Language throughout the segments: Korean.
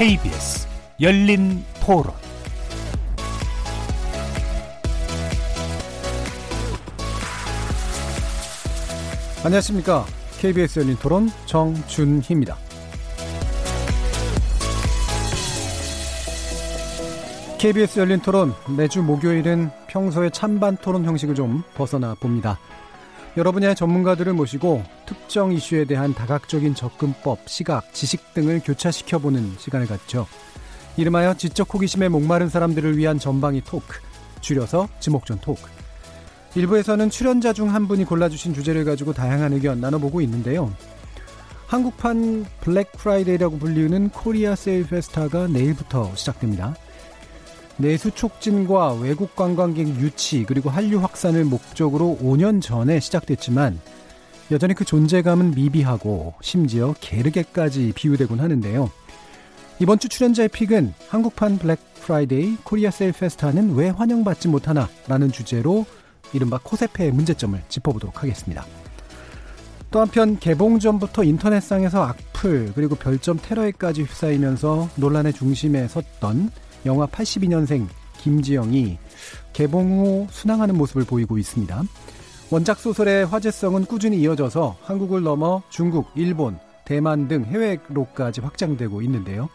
KBS 열린 토론 안녕하십니까. KBS 열린 토론 정준희입니다. KBS 열린 토론 매주 목요일은 평소의 찬반 토론 형식을 좀 벗어나 봅니다. 여러 분야의 전문가들을 모시고 특정 이슈에 대한 다각적인 접근법, 시각, 지식 등을 교차시켜보는 시간을 갖죠. 이름하여 지적 호기심에 목마른 사람들을 위한 전방위 토크, 줄여서 지목전 토크. 일부에서는 출연자 중 한 분이 골라주신 주제를 가지고 다양한 의견 나눠보고 있는데요. 한국판 블랙 프라이데이라고 불리우는 코리아 세일 페스타가 내일부터 시작됩니다. 내수 촉진과 외국 관광객 유치 그리고 한류 확산을 목적으로 5년 전에 시작됐지만 여전히 그 존재감은 미비하고 심지어 계륵에까지 비유되곤 하는데요. 이번 주 출연자의 pick은 한국판 블랙 프라이데이 코리아 세일 페스타는 왜 환영받지 못하나 라는 주제로 이른바 코세페의 문제점을 짚어보도록 하겠습니다. 또 한편 개봉 전부터 인터넷상에서 악플 그리고 별점 테러에까지 휩싸이면서 논란의 중심에 섰던 영화 82년생 김지영이 개봉 후 순항하는 모습을 보이고 있습니다. 원작 소설의 화제성은 꾸준히 이어져서 한국을 넘어 중국, 일본, 대만 등 해외로까지 확장되고 있는데요.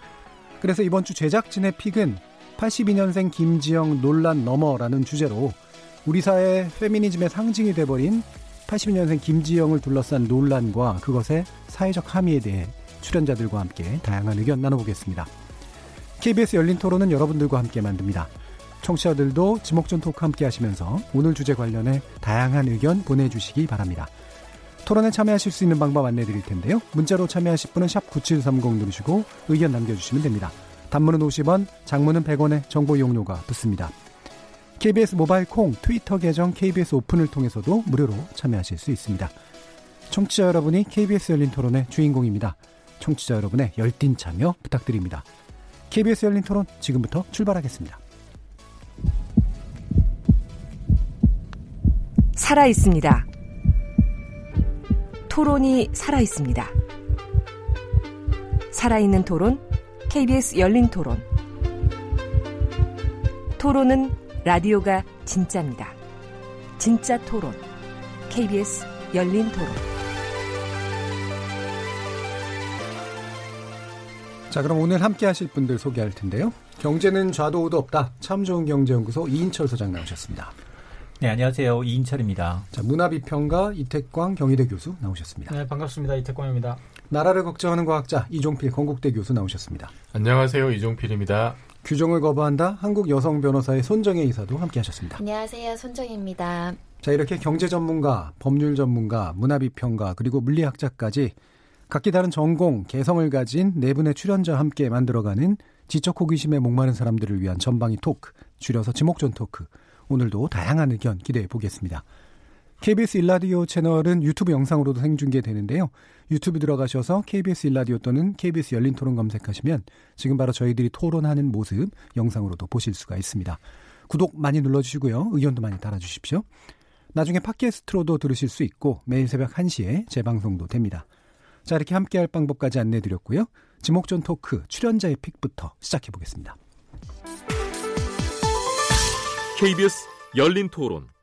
그래서 이번 주 제작진의 픽은 82년생 김지영 논란 너머라는 주제로 우리 사회 페미니즘의 상징이 돼버린 82년생 김지영을 둘러싼 논란과 그것의 사회적 함의에 대해 출연자들과 함께 다양한 의견 나눠보겠습니다. KBS 열린 토론은 여러분들과 함께 만듭니다. 청취자들도 지목전 토크 함께 하시면서 오늘 주제 관련해 다양한 의견 보내주시기 바랍니다. 토론에 참여하실 수 있는 방법 안내 드릴 텐데요. 문자로 참여하실 분은 샵9730 누르시고 의견 남겨주시면 됩니다. 단문은 50원, 장문은 100원의 정보 이용료가 붙습니다. KBS 모바일 콩, 트위터 계정 KBS 오픈을 통해서도 무료로 참여하실 수 있습니다. 청취자 여러분이 KBS 열린 토론의 주인공입니다. 청취자 여러분의 열띤 참여 부탁드립니다. KBS 열린 토론 지금부터 출발하겠습니다. 살아 있습니다. 토론이 살아 있습니다. 살아있는 토론, KBS 열린 토론. 토론은 라디오가 진짜입니다. 진짜 토론, KBS 열린 토론. 자, 그럼 오늘 함께 하실 분들 소개할 텐데요. 경제는 좌도 우도 없다. 참 좋은 경제연구소 이인철 소장 나오셨습니다. 네, 안녕하세요. 이인철입니다. 자, 문화비평가 이태광 경희대 교수 나오셨습니다. 네, 반갑습니다. 이태광입니다. 나라를 걱정하는 과학자 이종필 건국대 교수 나오셨습니다. 안녕하세요. 이종필입니다. 규정을 거부한다 한국 여성 변호사의 손정혜 이사도 함께 하셨습니다. 안녕하세요. 손정혜입니다. 자, 이렇게 경제 전문가, 법률 전문가, 문화비평가, 그리고 물리학자까지 각기 다른 전공, 개성을 가진 네 분의 출연자와 함께 만들어가는 지적 호기심에 목마른 사람들을 위한 전방위 토크, 줄여서 지목전 토크. 오늘도 다양한 의견 기대해 보겠습니다. KBS 일라디오 채널은 유튜브 영상으로도 생중계되는데요. 유튜브 들어가셔서 KBS 일라디오 또는 KBS 열린 토론 검색하시면 지금 바로 저희들이 토론하는 모습 영상으로도 보실 수가 있습니다. 구독 많이 눌러주시고요. 의견도 많이 달아주십시오. 나중에 팟캐스트로도 들으실 수 있고 매일 새벽 1시에 재방송도 됩니다. 자, 이렇게 함께 할 방법까지 안내 드렸고요. 지목전 토크 출연자의 pick부터 시작해 보겠습니다. KBS 열린 토론.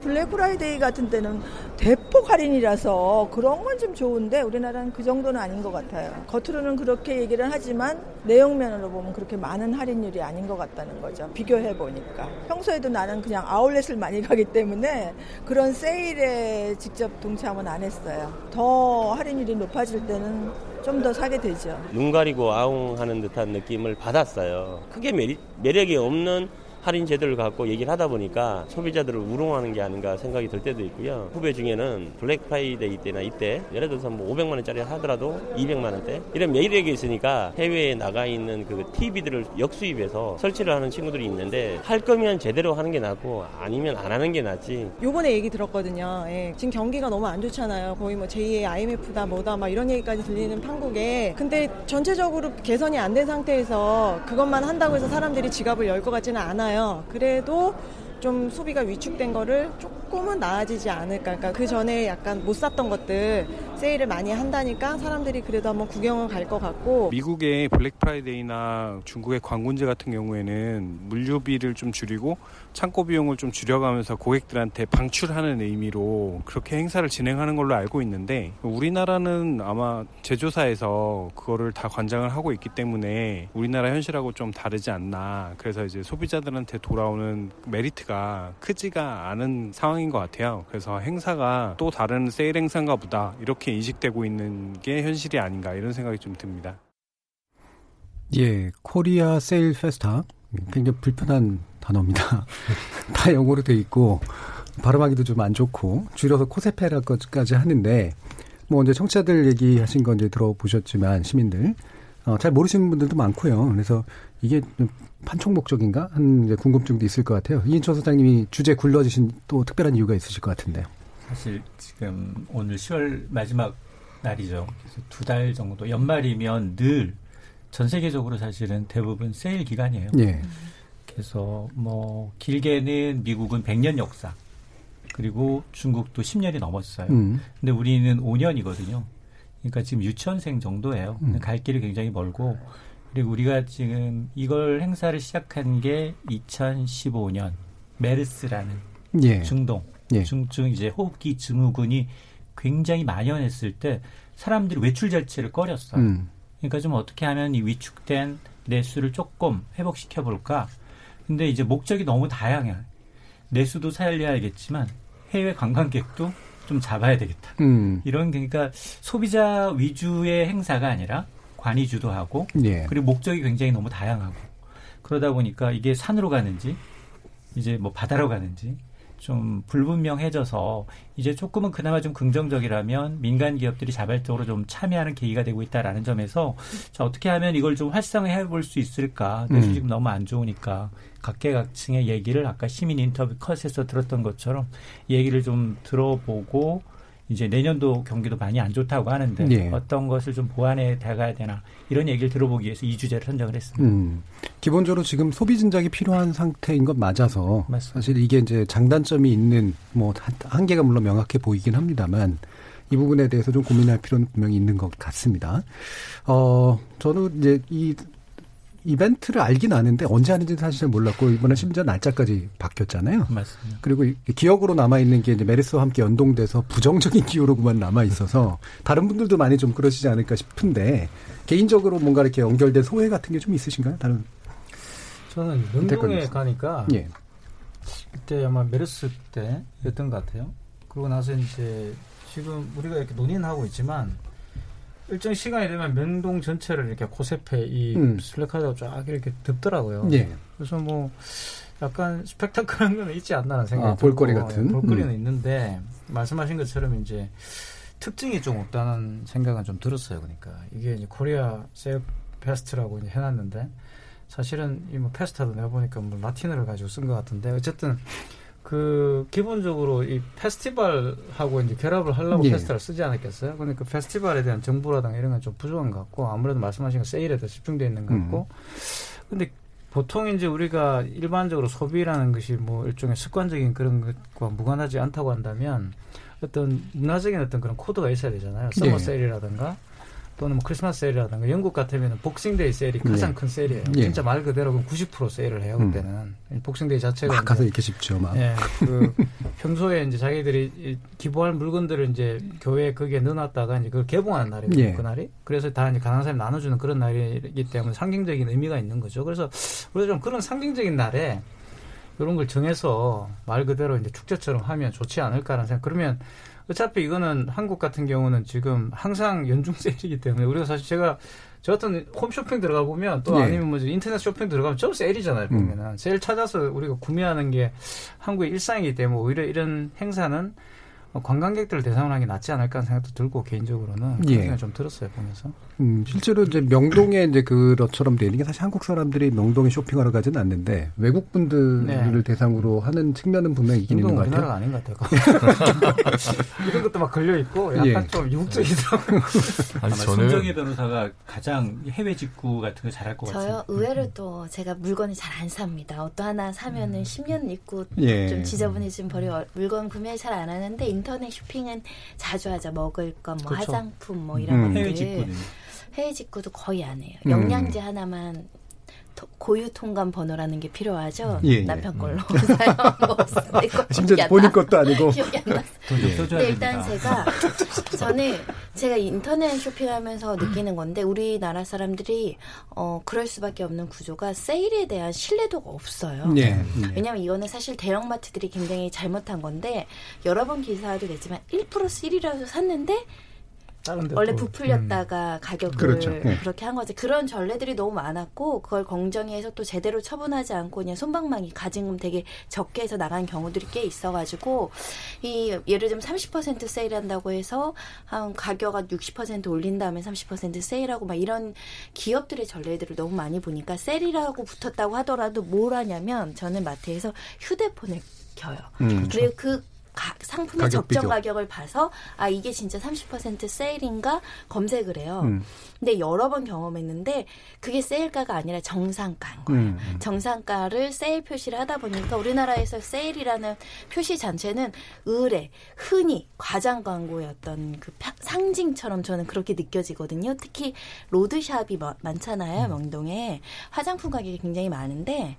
블랙 프라이데이 같은 때는 대폭 할인이라서 그런 건 좀 좋은데 우리나라는 그 정도는 아닌 것 같아요. 겉으로는 그렇게 얘기를 하지만 내용면으로 보면 그렇게 많은 할인율이 아닌 것 같다는 거죠. 비교해 보니까. 평소에도 나는 그냥 아울렛을 많이 가기 때문에 그런 세일에 직접 동참은 안 했어요. 더 할인율이 높아질 때는 좀 더 사게 되죠. 눈 가리고 아웅하는 듯한 느낌을 받았어요. 크게 매력이 없는 할인 제도를 갖고 얘기를 하다 보니까 소비자들을 우롱하는 게 아닌가 생각이 들 때도 있고요. 후배 중에는 블랙 프라이데이 때나 이때 예를 들어서 뭐 500만 원짜리 하더라도 200만 원대 이런 매력이 있으니까 해외에 나가 있는 그 TV들을 역수입해서 설치를 하는 친구들이 있는데 할 거면 제대로 하는 게 낫고 아니면 안 하는 게 낫지. 요번에 얘기 들었거든요. 예. 지금 경기가 너무 안 좋잖아요. 거의 뭐 제2의 IMF다 뭐다 막 이런 얘기까지 들리는 판국에 근데 전체적으로 개선이 안 된 상태에서 그것만 한다고 해서 사람들이 지갑을 열 것 같지는 않아요. 그래도 좀 소비가 위축된 거를 조금은 나아지지 않을까. 그러니까 그 전에 약간 못 샀던 것들 세일을 많이 한다니까 사람들이 그래도 한번 구경을 갈것 같고. 미국의 블랙 프라이데이나 중국의 광군제 같은 경우에는 물류비를 좀 줄이고 창고 비용을 좀 줄여가면서 고객들한테 방출하는 의미로 그렇게 행사를 진행하는 걸로 알고 있는데 우리나라는 아마 제조사에서 그거를 다 관장을 하고 있기 때문에 우리나라 현실하고 좀 다르지 않나. 그래서 이제 소비자들한테 돌아오는 메리트가 크지가 않은 상황인 것 같아요. 그래서 행사가 또 다른 세일 행사인가 보다. 이렇게 인식되고 있는 게 현실이 아닌가 이런 생각이 좀 듭니다. 예, 코리아 세일 페스타 굉장히 불편한 단어입니다. 다 영어로 돼 있고 발음하기도 좀 안 좋고 줄여서 코세페라까지 하는데 뭐 이제 청취자들 얘기하신 건 이제 들어보셨지만 시민들 어, 잘 모르시는 분들도 많고요. 그래서 이게 판촉 목적인가 한 궁금증도 있을 것 같아요. 이인철 소장님이 주제 굴러지신 또 특별한 이유가 있으실 것 같은데요. 사실 지금 오늘 10월 마지막 날이죠. 그래서 두 달 정도 연말이면 늘 전 세계적으로 사실은 대부분 세일 기간이에요. 예. 그래서 뭐 길게는 미국은 100년 역사 그리고 중국도 10년이 넘었어요. 음. 근데 우리는 5년이거든요. 그러니까 지금 유치원생 정도예요. 음. 갈 길이 굉장히 멀고 그리고 우리가 지금 이걸 행사를 시작한 게 2015년 메르스라는 예. 중동 예. 중증 이제 호흡기 증후군이 굉장히 만연했을 때 사람들이 외출 자체를 꺼렸어요. 음. 그러니까 좀 어떻게 하면 이 위축된 내수를 조금 회복시켜 볼까? 근데 이제 목적이 너무 다양해. 내수도 살려야겠지만 해외 관광객도 좀 잡아야 되겠다. 음. 이런 그러니까 소비자 위주의 행사가 아니라 관이 주도하고 예. 그리고 목적이 굉장히 너무 다양하고 그러다 보니까 이게 산으로 가는지 이제 뭐 바다로 가는지 좀 불분명해져서 이제 조금은 그나마 좀 긍정적이라면 민간 기업들이 자발적으로 좀 참여하는 계기가 되고 있다라는 점에서 자 어떻게 하면 이걸 좀 활성화해 볼 수 있을까? 내수 음. 지금 너무 안 좋으니까 각계각층의 얘기를 아까 시민 인터뷰 컷에서 들었던 것처럼 얘기를 좀 들어보고 이제 내년도 경기도 많이 안 좋다고 하는데 예. 어떤 것을 좀 보완해 나가야 되나 이런 얘기를 들어보기 위해서 이 주제를 선정을 했습니다. 음. 기본적으로 지금 소비 진작이 필요한 상태인 것 맞아서 맞습니다. 사실 이게 이제 장단점이 있는 뭐 한- 한계가 물론 명확해 보이긴 합니다만 이 부분에 대해서 좀 고민할 필요는 분명히 있는 것 같습니다. 어, 저는 이제 이 이벤트를 알긴 아는데 언제 하는지는 사실 잘 몰랐고 이번에 심지어 날짜까지 바뀌었잖아요. 맞습니다. 그리고 이- 기억으로 남아 있는 게 이제 메르스와 함께 연동돼서 부정적인 기호로만 남아 있어서 다른 분들도 많이 좀 그러시지 않을까 싶은데 개인적으로 뭔가 이렇게 연결된 소회 같은 게 좀 있으신가요? 다른 저는 있어요. 가니까 예. 그때 아마 메르스 때였던 것 같아요. 그러고 나서 이제 지금 우리가 이렇게 논의는 하고 있지만 일정 시간이 되면 명동 전체를 이렇게 코세페 이 음. 슬래카드가 쫙 이렇게 덮더라고요. 예. 그래서 뭐 약간 스펙타클한 건 있지 않나는 생각이 아, 볼거리 들고, 같은? 예, 볼거리는 음. 있는데 말씀하신 것처럼 이제 특징이 좀 없다는 생각은 좀 들었어요. 그러니까 이게 이제 코리아 세일 페스타라고 이제 해놨는데 사실은 이 뭐 페스타도 내가 보니까 뭐 라틴어를 가지고 쓴 것 같은데 어쨌든 그 기본적으로 이 페스티벌하고 이제 결합을 하려고 예. 페스타를 쓰지 않았겠어요? 근데 그 페스티벌에 대한 정보라든가 이런 건 좀 부족한 것 같고 아무래도 말씀하신 것 세일에 더 집중되어 있는 것 음. 같고 근데 보통 이제 우리가 일반적으로 소비라는 것이 뭐 일종의 습관적인 그런 것과 무관하지 않다고 한다면 어떤 문화적인 어떤 그런 코드가 있어야 되잖아요. summer 예. 세일이라든가 또는 뭐 크리스마스 세일이라든가 영국 같으면 Boxing Day 세일이 가장 예. 큰 세일이에요. 예. 진짜 말 그대로 그럼 90% 세일을 해요 음. 그때는 Boxing Day 자체가 막 가서 이렇게 싶죠, 막. 예, 그 평소에 이제 자기들이 이 기부할 물건들을 이제 교회 거기에 넣어놨다가 이제 그걸 개봉하는 날이에요. 예. 그날이. 그래서 다 이제 가난한 사람이 나눠주는 그런 날이기 때문에 상징적인 의미가 있는 거죠. 그래서 우리가 좀 그런 상징적인 날에 이런 걸 정해서 말 그대로 이제 축제처럼 하면 좋지 않을까라는 생각. 그러면 어차피 이거는 한국 같은 경우는 지금 항상 연중 세일이기 때문에 우리가 사실 제가 저 같은 홈쇼핑 들어가 보면 또 예. 아니면 뭐 인터넷 쇼핑 들어가면 좀 세일이잖아요 보면은 세일 찾아서 우리가 구매하는 게 한국의 일상이기 때문에 오히려 이런 행사는 어, 관광객들을 대상으로 하는 게 낫지 않을까 하는 생각도 들고 개인적으로는 그런 예. 생각이 좀 들었어요 보면서 음, 실제로 이제 명동에 이제 그것처럼 되는 게 사실 한국 사람들이 명동에 쇼핑하러 가지는 않는데 외국 분들을 네. 대상으로 하는 측면은 분명히 있긴 있는 것 같아요. 아닌 것 같아요 이런 것도 막 걸려 있고 약간 예. 좀 이국적이더라고요 아니 저는 손정혜 변호사가 가장 해외 직구 같은 거 잘할 것 같아요. 저요 의외로 또 제가 물건을 잘 안 삽니다. 어떠 하나 사면은 10년 입고 예. 좀 지저분해진 버려 물건 구매 잘 안 하는데 인터넷 쇼핑은 자주 하죠. 먹을 것, 뭐 그렇죠. 화장품 뭐 이런 음. 것들. 해외 직구는. 해외 직구도 거의 안 해요. 음. 영양제 하나만 토- 고유 통관 번호라는 게 필요하죠. 예, 예. 남편 걸로 거 심지어 기억이 안 본인 나. 것도 아니고. 기억이 안 났어. 예. 근데 일단. 제가 저는 제가 인터넷 쇼핑하면서 느끼는 건데 우리나라 사람들이 어 그럴 수밖에 없는 구조가 세일에 대한 신뢰도가 없어요. 예. 예. 왜냐면 이거는 사실 대형마트들이 굉장히 잘못한 건데 여러 번 기사도 냈지만 1 플러스 1이라서 샀는데 데 원래 또, 부풀렸다가 가격을 그렇죠. 네. 그렇게 한 거지. 그런 전례들이 너무 많았고 그걸 공정위에서 또 제대로 처분하지 않고 그냥 손방망이 가진금 되게 적게 해서 나간 경우들이 꽤 있어가지고 이 예를 들면 30% 세일한다고 해서 한 가격 한 60% 올린 다음에 30% 세일하고 막 이런 기업들의 전례들을 너무 많이 보니까 세일이라고 붙었다고 하더라도 뭘 하냐면 저는 마트에서 휴대폰을 켜요. 음. 그리고 그 가- 상품의 가격 적정 비교. 가격을 봐서 아 이게 진짜 30% 세일인가 검색을 해요. 음. 근데 여러 번 경험했는데 그게 세일가가 아니라 정상가인 거예요. 음. 정상가를 세일 표시를 하다 보니까 우리나라에서 세일이라는 표시 자체는 의뢰, 흔히 과장 광고의 어떤 그 파- 상징처럼 저는 그렇게 느껴지거든요. 특히 로드샵이 마- 많잖아요, 명동에. 화장품 가격이 굉장히 많은데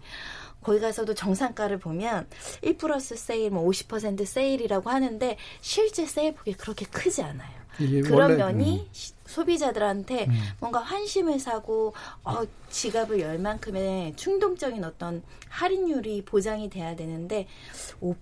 거기 가서도 정상가를 보면 1 플러스 세일, 뭐 50% 세일이라고 하는데 실제 세일 폭이 그렇게 크지 않아요. 그런 원래, 면이 음. 시- 소비자들한테 음. 뭔가 환심을 사고 어, 지갑을 열 만큼의 충동적인 어떤 할인율이 보장이 돼야 되는데 5%?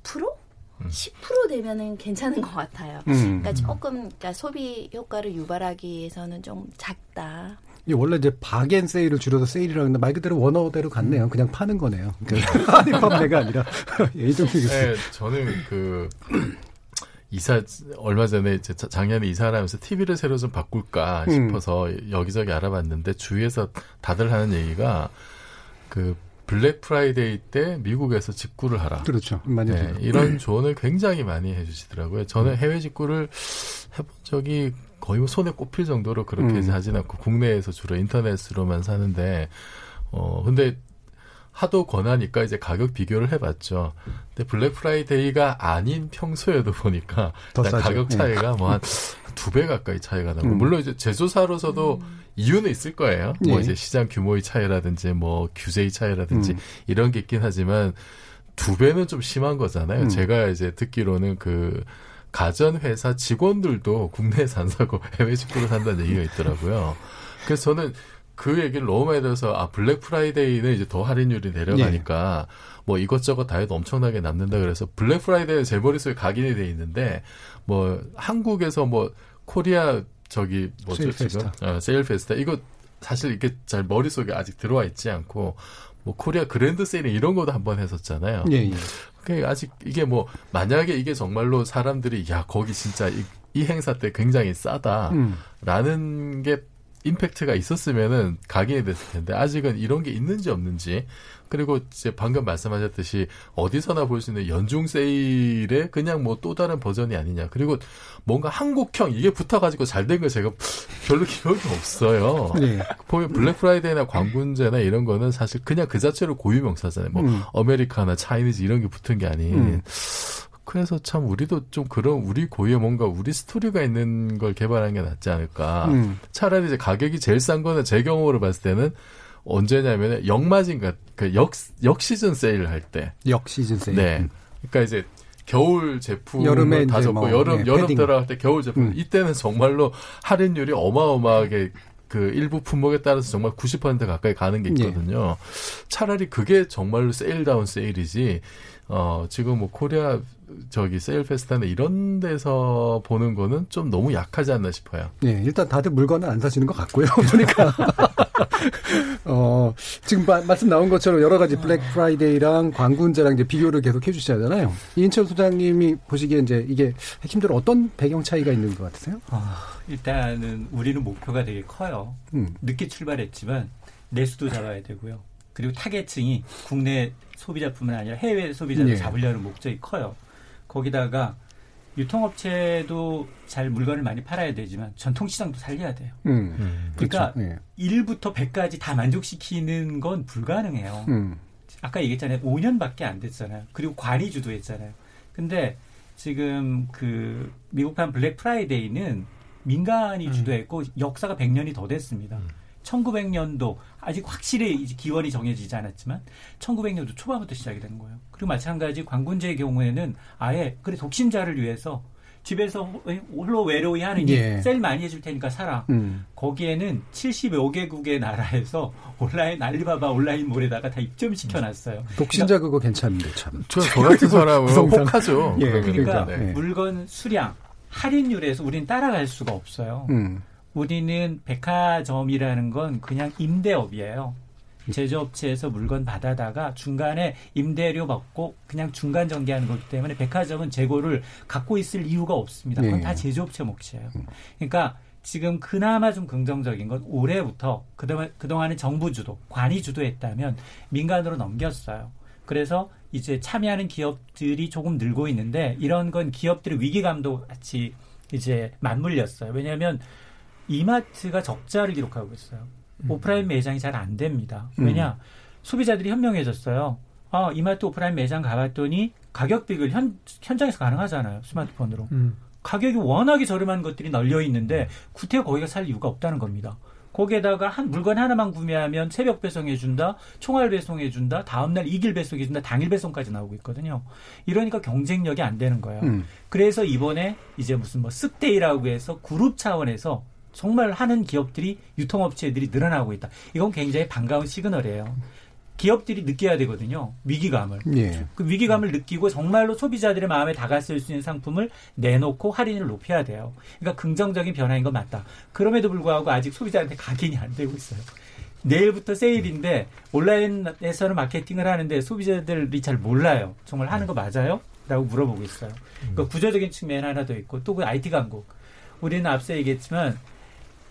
10% 되면은 괜찮은 것 같아요. 음. 그러니까 조금 그러니까 소비 효과를 유발하기 위해서는 좀 작다. 이게 원래 이제 바겐세일을 줄여서 세일이라고 하는데 말 그대로 원어대로 음. 갔네요. 그냥 파는 거네요. 그러니까 할인 판매가 아니라 예, 교수. 네, 저는 그 이사 얼마 전에 이제 자- 작년에 이사를 하면서 TV를 새로 좀 바꿀까 음. 싶어서 여기저기 알아봤는데 주위에서 다들 하는 얘기가 그 블랙 프라이데이 때 미국에서 직구를 하라. 그렇죠. 많이 네. 이런 조언을 굉장히 많이 해주시더라고요. 저는 해외 직구를 해본 적이 거의 뭐 손에 꼽힐 정도로 그렇게 음. 하진 않고 국내에서 주로 인터넷으로만 사는데 어 근데 하도 권하니까 이제 가격 비교를 해봤죠. 근데 블랙 프라이데이가 아닌 평소에도 보니까 더 일단. 가격 차이가 뭐 한 두 배 가까이 차이가 나고 음. 물론 이제 제조사로서도 이유는 있을 거예요. 뭐 예. 이제 시장 규모의 차이라든지 뭐 규제의 차이라든지 음. 이런 게 있긴 하지만 두 배는 좀 심한 거잖아요. 음. 제가 이제 듣기로는 그 가전 회사 직원들도 국내에서 안 사고 해외 직구로 산다는 얘기가 있더라고요. 그래서 저는 그 얘기를 너무 많이 들어서 아 블랙 프라이데이는 이제 더 할인율이 내려가니까 뭐 이것저것 다 해도 엄청나게 남는다 그래서 블랙 프라이데이는 제 머릿속에 각인이 돼 있는데 뭐 한국에서 뭐 코리아 저기 뭐죠 세일 지금 페스타. 어, 세일 페스타 이거 사실 이게 잘 머릿속에 아직 들어와 있지 않고 뭐 코리아 그랜드 세일링 이런 것도 한번 했었잖아요. 예, 예. 그러니까 아직 이게 뭐 만약에 이게 정말로 사람들이 야 거기 진짜 이, 이 행사 때 굉장히 싸다라는 음. 게 임팩트가 있었으면은 각인이 됐을 텐데 아직은 이런 게 있는지 없는지 그리고 이제 방금 말씀하셨듯이 어디서나 볼 수 있는 연중 세일의 그냥 뭐 또 다른 버전이 아니냐 그리고 뭔가 한국형 이게 붙어가지고 잘 된 거 제가 별로 기억이 없어요. 네. 보면 블랙 프라이데이나 광군제나 이런 거는 사실 그냥 그 자체로 고유 명사잖아요. 뭐 음. 아메리카나 Chinese 이런 게 붙은 게 아닌. 음. 그래서 참 우리도 좀 그런 우리 고유의 뭔가 우리 스토리가 있는 걸 개발하는 게 낫지 않을까. 음. 차라리 이제 가격이 제일 싼 거는 제 경험으로 봤을 때는 언제냐면은 역마진 그역 역시즌 세일 할 때. 역 시즌 세일. 네. 음. 그러니까 이제 겨울 제품을 여름에 다 적고 뭐, 여름 네, 여름. 들어갈 때 겨울 제품 음. 이때는 정말로 할인율이 어마어마하게 그 일부 품목에 따라서 정말 90% 가까이 가는 게 예. 있거든요. 차라리 그게 정말로 세일다운 세일이지. 어 지금 뭐 코리아 저기 세일 페스타나 이런 데서 보는 거는 좀 너무 약하지 않나 싶어요. 네, 일단 다들 물건은 안 사시는 것 같고요. 보니까. 어, 지금 마- 말씀 나온 것처럼 여러 가지 블랙 프라이데이랑 광군제랑 이제 비교를 계속 해주시잖아요. 이인철 소장님이 보시기에 이제 이게 핵심적으로 어떤 배경 차이가 있는 것 같으세요? 아, 일단은 우리는 목표가 되게 커요. 음. 늦게 출발했지만 내수도 잡아야 되고요. 그리고 타겟층이 국내 소비자뿐만 아니라 해외 소비자를 예. 잡으려는 목적이 커요. 거기다가 유통업체도 잘 물건을 많이 팔아야 되지만 전통시장도 살려야 돼요. 음. 그러니까 그렇죠. 예. 1부터 100까지 다 만족시키는 건 불가능해요. 음. 아까 얘기했잖아요. 5년밖에 안 됐잖아요. 그리고 관이 주도했잖아요. 근데 지금 그 미국판 블랙 프라이데이는 민간이 주도했고 역사가 100년이 더 됐습니다. 1900년도 아직 확실히 이제 기원이 정해지지 않았지만 1900년도 초반부터 시작이 된 거예요. 그리고 마찬가지 관군제의 경우에는 아예 그래 독신자를 위해서 집에서 홀로 외로이 하느니 예. 셀 많이 해줄 테니까 살아. 음. 거기에는 75개국의 나라에서 온라인 알리바바 온라인 몰에다가 다 입점시켜놨어요. 독신자 그거 괜찮은데 참. 저, 저 같은 사람은. 혹하죠. 예, 그러면. 그러니까 네. 물건 수량 할인율에서 우리는 따라갈 수가 없어요. 음. 우리는 백화점이라는 건 그냥 임대업이에요. 제조업체에서 물건 받아다가 중간에 임대료 받고 그냥 중간 전개하는 거기 때문에 백화점은 재고를 갖고 있을 이유가 없습니다. 그건 네. 다 제조업체 몫이에요. 그러니까 지금 그나마 좀 긍정적인 건 올해부터 그동안, 그동안은 정부 주도, 관이 주도했다면 민간으로 넘겼어요. 그래서 이제 참여하는 기업들이 조금 늘고 있는데 이런 건 기업들의 위기감도 같이 이제 맞물렸어요. 왜냐하면 이마트가 적자를 기록하고 있어요. 오프라인 매장이 잘 안 됩니다. 왜냐? 소비자들이 현명해졌어요. 아, 이마트 오프라인 매장 가봤더니 가격 비교를 현, 현장에서 가능하잖아요. 스마트폰으로. 음. 가격이 워낙에 저렴한 것들이 널려 있는데 구태여 거기가 살 이유가 없다는 겁니다. 거기에다가 한 물건 하나만 구매하면 새벽 배송해 준다, 총알 배송해 준다, 다음 날 이길 배송해 준다, 당일 배송까지 나오고 있거든요. 이러니까 경쟁력이 안 되는 거예요. 음. 그래서 이번에 이제 무슨 뭐 쓱데이라고 해서 그룹 차원에서 정말 하는 기업들이 유통업체들이 늘어나고 있다. 이건 굉장히 반가운 시그널이에요. 기업들이 느껴야 되거든요. 위기감을. 예. 그 위기감을 느끼고 정말로 소비자들의 마음에 다가설 수 있는 상품을 내놓고 할인을 높여야 돼요. 그러니까 긍정적인 변화인 건 맞다. 그럼에도 불구하고 아직 소비자한테 각인이 안 되고 있어요. 내일부터 세일인데 온라인에서는 마케팅을 하는데 소비자들이 잘 몰라요. 정말 하는 거 맞아요? 라고 물어보고 있어요. 그 구조적인 측면 하나 더 있고 또 그 IT 강국. 우리는 앞서 얘기했지만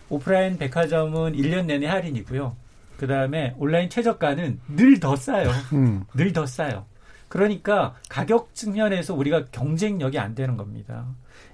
오프라인 백화점은 1년 내내 할인이고요. 그 다음에 온라인 최저가는 늘 더 싸요. 음. 늘더 싸요. 그러니까 가격 측면에서 우리가 경쟁력이 안 되는 겁니다.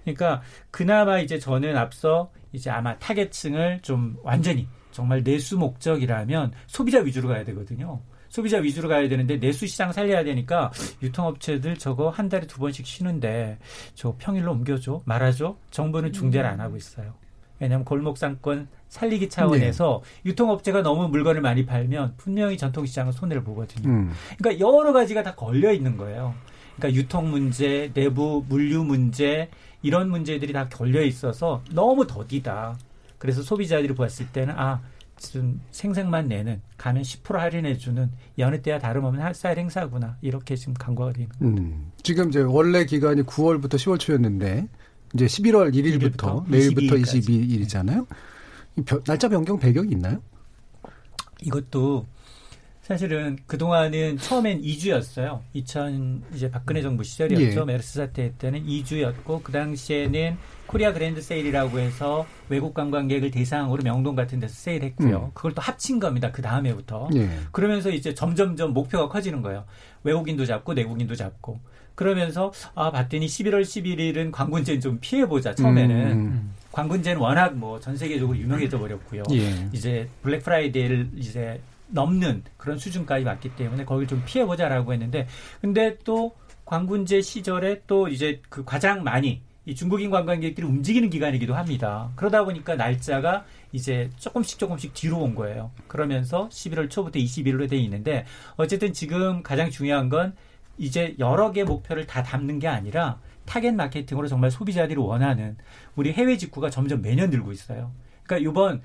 그러니까 그나마 이제 저는 앞서 이제 아마 타겟층을 좀 완전히 정말 내수 목적이라면 소비자 위주로 가야 되거든요. 소비자 위주로 가야 되는데 내수 시장 살려야 되니까 유통업체들 저거 한 달에 두 번씩 쉬는데 저 평일로 옮겨줘 말아줘 정부는 중재를 안 하고 있어요. 왜냐하면 골목 상권 살리기 차원에서 유통업체가 너무 물건을 많이 팔면 분명히 전통시장은 손해를 보거든요. 음. 그러니까 여러 가지가 다 걸려 있는 거예요. 그러니까 유통 문제, 내부 물류 문제 이런 문제들이 다 걸려 있어서 너무 더디다. 그래서 소비자들이 보았을 때는 아, 지금 생색만 내는 가면 10% 할인해 주는 여느 때와 다름없는 핫사일 행사구나. 이렇게 지금 간과가 되는 거예요. 음. 지금 이제 원래 기간이 9월부터 10월 초였는데 이제 11월 1일부터 1일부터 내일부터 22일 까지. 22일이잖아요. 날짜 변경 배경이 있나요? 이것도 사실은 그동안은 처음엔 2주였어요. 2000 이제 박근혜 정부 시절이었죠. 예. 메르스 사태 때는 2주였고 그 당시에는 코리아 그랜드 세일이라고 해서 외국 관광객을 대상으로 명동 같은 데서 세일했고요. 음. 그걸 또 합친 겁니다. 그 다음에부터. 예. 그러면서 이제 점점점 목표가 커지는 거예요. 외국인도 잡고 내국인도 잡고. 그러면서 아 봤더니 11월 11일은 광군제는 좀 피해 보자. 처음에는 음. 광군제는 워낙 뭐 전 세계적으로 유명해져 버렸고요. 예. 이제 블랙 프라이데이를 이제 넘는 그런 수준까지 왔기 때문에 거길 좀 피해 보자라고 했는데 근데 또 광군제 시절에 또 이제 그 가장 많이 이 중국인 관광객들이 움직이는 기간이기도 합니다. 그러다 보니까 날짜가 이제 조금씩 조금씩 뒤로 온 거예요. 그러면서 11월 초부터 20일로 돼 있는데 어쨌든 지금 가장 중요한 건 이제 여러 개 목표를 다 담는 게 아니라 타겟 마케팅으로 정말 소비자들이 원하는 우리 해외 직구가 점점 매년 늘고 있어요. 그러니까 이번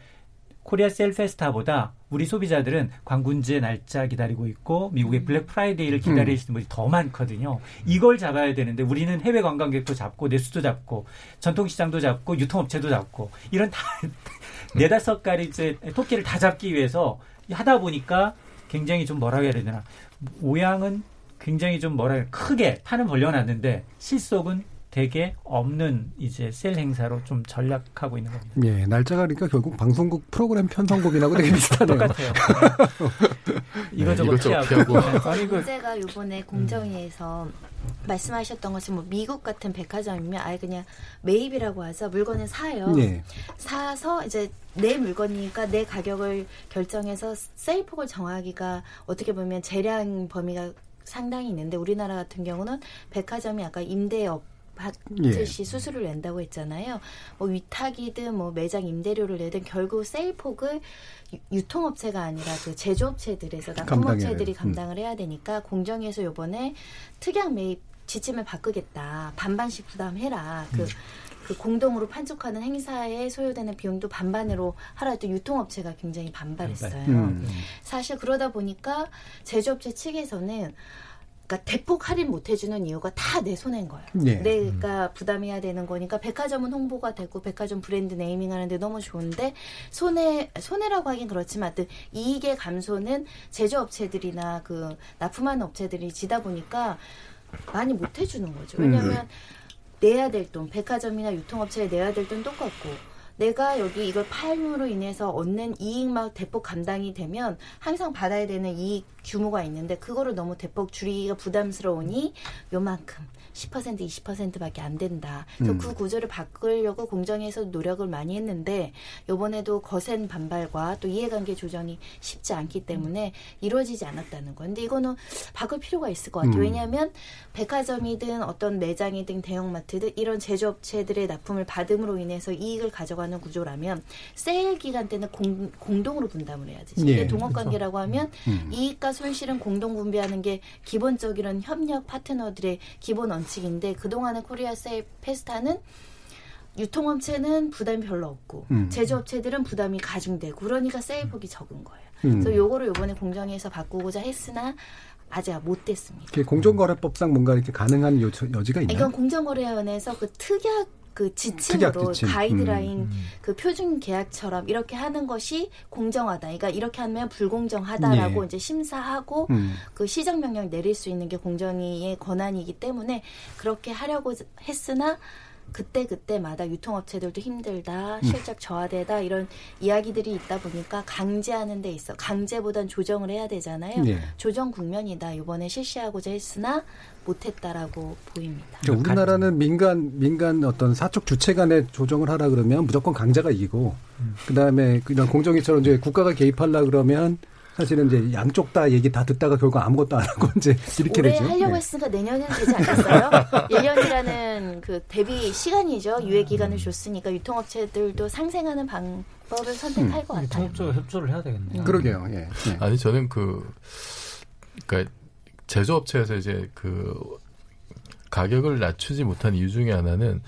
코리아 세일 페스타보다 우리 소비자들은 광군제 날짜 기다리고 있고 미국의 블랙 프라이데이를 기다리시는 분이 더 많거든요. 이걸 잡아야 되는데 우리는 해외 관광객도 잡고 내수도 잡고 전통시장도 잡고 유통업체도 잡고 이런 다 네다섯 가지 이제 토끼를 다 잡기 위해서 하다 보니까 굉장히 좀 뭐라고 해야 되나 모양은 굉장히 좀 해야 크게 판은 벌려놨는데 실속은 되게 없는 이제 셀 행사로 좀 전략하고 있는 겁니다. 예, 날짜가 그러니까 결국 방송국 프로그램 편성법이라고 되게 비슷하네요. 똑같아요. 이거저거 이것저것 피하고. 피하고. 아니 그 문제가 요번에 공정위에서 말씀하셨던 것처럼 뭐 미국 같은 백화점이면 아예 그냥 매입이라고 하죠. 물건을 사요. 예. 사서 이제 내 물건이니까 내 가격을 결정해서 세일폭을 정하기가 어떻게 보면 재량 범위가 상당히 있는데 우리나라 같은 경우는 백화점이 아까 임대업 받듯이 수수료를 낸다고 했잖아요. 뭐 위탁이든 뭐 매장 임대료를 내든 결국 세일 폭을 유- 유통업체가 아니라 그 제조업체들에서 납품업체들이 음. 감당을 해야 되니까 공정위에서 요번에 특약 매입 지침을 바꾸겠다. 반반씩 부담해라. 그, 그 공동으로 판촉하는 행사에 소요되는 비용도 반반으로 하라 또 유통업체가 굉장히 반발했어요. 음. 사실 그러다 보니까 제조업체 측에서는 그러니까 대폭 할인 못 해주는 이유가 다 내 손해인 거예요. 예. 내가 부담해야 되는 거니까 백화점은 홍보가 되고 백화점 브랜드 네이밍 하는데 너무 좋은데 손해 손해라고 하긴 그렇지만 하여튼 이익의 감소는 제조업체들이나 그 납품하는 업체들이 지다 보니까 많이 못 해주는 거죠. 왜냐하면 내야 될 돈, 백화점이나 유통업체에 내야 될 돈 똑같고 내가 여기 이걸 팔므로 인해서 얻는 이익만 대폭 감당이 되면 항상 받아야 되는 이익 규모가 있는데 그거를 너무 대폭 줄이기가 부담스러우니 요만큼 10% 20%밖에 안 된다. 그래서 음. 그 구조를 바꾸려고 공정에서 노력을 많이 했는데 요번에도 거센 반발과 또 이해관계 조정이 쉽지 않기 때문에 이루어지지 않았다는. 근데 이거는 바꿀 필요가 있을 것 같아요. 음. 왜냐하면 백화점이든 어떤 매장이든 대형마트든 이런 제조업체들의 납품을 받음으로 인해서 이익을 가져가는 구조라면 세일 기간 때는 공, 공동으로 분담을 해야 되죠. 예, 이게 동업관계라고 하면 음. 이익과 손실은 공동 분배하는 게 기본적인 협력 파트너들의 기본 원 칙인데 그동안의 코리아 세일 페스타는 유통업체는 부담이 별로 없고 음. 제조업체들은 부담이 가중되고 그러니까 세일폭이 적은 거예요. 음. 그래서 요거를 요번에 공정위에서 바꾸고자 했으나 아직 못 됐습니다. 공정거래법상 뭔가 이렇게 가능한 요, 여지가 있나요? 이건 공정거래위원회에서 그 특약 그 지침으로. 가이드라인 음, 그 표준 계약처럼 이렇게 하는 것이 공정하다. 그러니까 이렇게 하면 불공정하다라고 예. 이제 심사하고 음. 그 시정 명령 내릴 수 있는 게 공정위의 권한이기 때문에 그렇게 하려고 했으나 그때 그때마다 유통업체들도 힘들다, 실적 저하되다 이런 이야기들이 있다 보니까 강제하는 데 있어 강제보단 조정을 해야 되잖아요. 예. 조정 국면이다. 이번에 실시하고자 했으나 못했다라고 보입니다. 그러니까 우리나라는 민간 민간 어떤 사적 주체 간에 조정을 하라 그러면 무조건 강자가 이기고 그다음에 이런 공정위처럼 이제 국가가 개입하려 그러면 사실은 이제 양쪽 다 얘기 다 듣다가 결국 아무것도 안 하고 이제 이렇게 올해 되죠. 하려고 네. 했으니까 내년에는 되지 않겠어요? 1년이라는 그 대비 시간이죠. 유예 기간을 줬으니까 유통업체들도 상생하는 방법을 선택할 것 같아요. 유통업체가 협조를 해야 되겠네요. 그러게요. 예. 예. 아니 저는 그 그러니까 제조업체에서 이제 그 가격을 낮추지 못한 이유 중에 하나는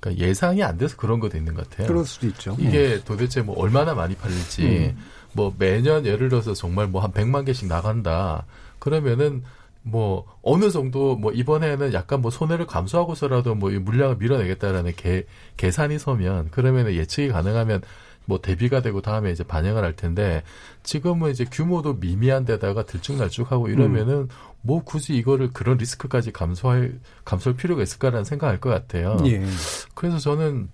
그러니까 예상이 안 돼서 그런 것도 있는 것 같아요. 그럴 수도 있죠. 이게 도대체 뭐 얼마나 많이 팔릴지 음. 뭐 매년 예를 들어서 정말 뭐 한 100만 개씩 나간다. 그러면은 뭐 어느 정도 뭐 이번에는 약간 뭐 손해를 감수하고서라도 뭐 이 물량을 밀어내겠다라는 계, 계산이 서면 그러면은 예측이 가능하면 뭐 대비가 되고 다음에 이제 반영을 할 텐데 지금은 이제 규모도 미미한 데다가 들쭉날쭉하고 이러면은 뭐 굳이 이거를 그런 리스크까지 감수할 감수할 필요가 있을까라는 생각할 것 같아요. 예. 그래서 저는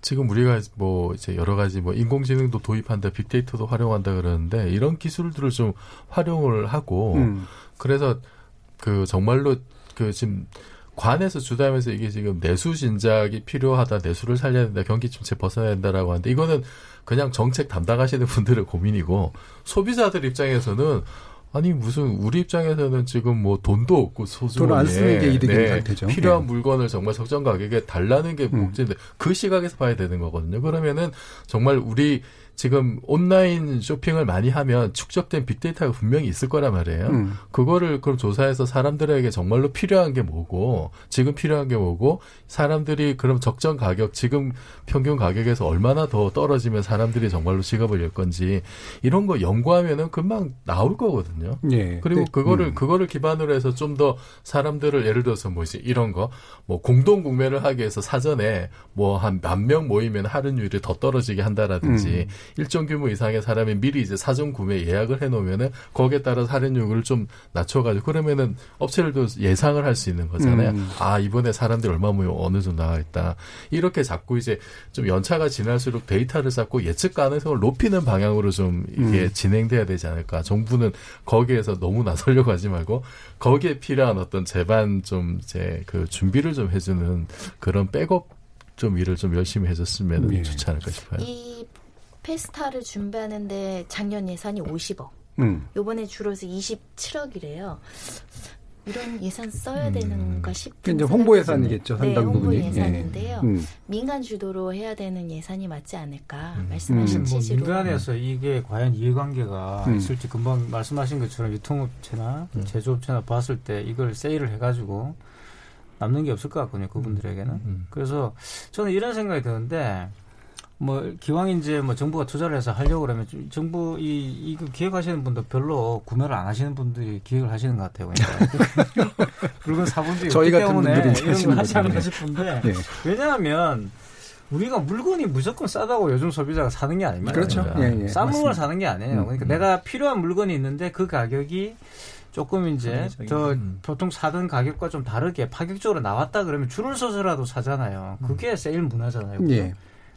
지금 우리가 뭐 이제 여러 가지 뭐 인공지능도 도입한다, 빅데이터도 활용한다 그러는데 이런 기술들을 좀 활용을 하고 음. 그래서 그 정말로 그 지금 관에서 주담해서 이게 지금 내수 진작이 필요하다, 내수를 살려야 된다, 경기 침체 벗어나야 된다라고 하는데 이거는 그냥 정책 담당하시는 분들의 고민이고 소비자들 입장에서는 아니 무슨 우리 입장에서는 지금 뭐 돈도 없고 소중하게 돈을 안 쓰는 게 이득인 상태죠. 필요한 예. 물건을 정말 적정 가격에 달라는 게 음. 목적인데 그 시각에서 봐야 되는 거거든요. 그러면은 정말 우리 지금 온라인 쇼핑을 많이 하면 축적된 빅데이터가 분명히 있을 거란 말이에요. 음. 그거를 그럼 조사해서 사람들에게 정말로 필요한 게 뭐고 지금 필요한 게 뭐고 사람들이 그럼 적정 가격 지금 평균 가격에서 얼마나 더 떨어지면 사람들이 정말로 지갑을 열 건지 이런 거 연구하면은 금방 나올 거거든요. 예. 그리고 근데, 그거를 음. 그거를 기반으로 해서 좀 더 사람들을 예를 들어서 뭐지 이런 거 뭐 공동 구매를 하기 위해서 사전에 뭐 한 만 명 모이면 할인율이 더 떨어지게 한다라든지 음. 일정 규모 이상의 사람이 미리 이제 사전 구매 예약을 해놓으면은 거기에 따라 할인율을 좀 낮춰가지고 그러면은 업체들도 예상을 할 수 있는 거잖아요. 음. 아 이번에 사람들이 얼마 모여 어느 정도 나와 있다. 이렇게 자꾸 이제 좀 연차가 지날수록 데이터를 쌓고 예측 가능성을 높이는 방향으로 좀 이게 음. 진행돼야 되지 않을까. 정부는 거기에서 너무 나서려고 하지 말고 거기에 필요한 어떤 제반 좀 이제 그 준비를 좀 해주는 그런 백업 좀 일을 좀 열심히 해줬으면 예. 좋지 않을까 싶어요. 이 페스타를 준비하는데 작년 예산이 50억. 음. 요번에 줄어서 27억이래요. 이런 예산 써야 되는가 싶은 그 이제 홍보 예산이겠죠, 네, 상당 홍보 부분이. 예. 예산인데요. 음. 민간 주도로 해야 되는 예산이 맞지 않을까 음. 말씀하신 뭐 취지로 민간에서 이게 과연 이해관계가 음. 있을지 금방 말씀하신 것처럼 유통업체나 음. 제조업체나 봤을 때 이걸 세일을 해가지고 남는 게 없을 것 같거든요 그분들에게는 음. 그래서 저는 이런 생각이 드는데 뭐 기왕 이제 뭐 정부가 투자를 해서 하려고 그러면 좀 정부 이 이거 기획하시는 분도 별로 구매를 안 하시는 분들이 기획을 하시는 것 같아요. 그러니까 물건 사본 적이 저희 같은 때문에 이런 거 하지 거죠. 싶은데 예. 왜냐하면 우리가 물건이 무조건 싸다고 요즘 소비자가 사는 게 아닙니다. 그렇죠. 그러니까 예, 예, 싼 물건을. 사는 게 아니에요. 음, 그러니까 음. 내가 필요한 물건이 있는데 그 가격이 조금 이제. 더 음. 보통 사던 가격과 좀 다르게 파격적으로 나왔다 그러면 줄을 서서라도 사잖아요. 그게 세일 문화잖아요. 그죠? 예.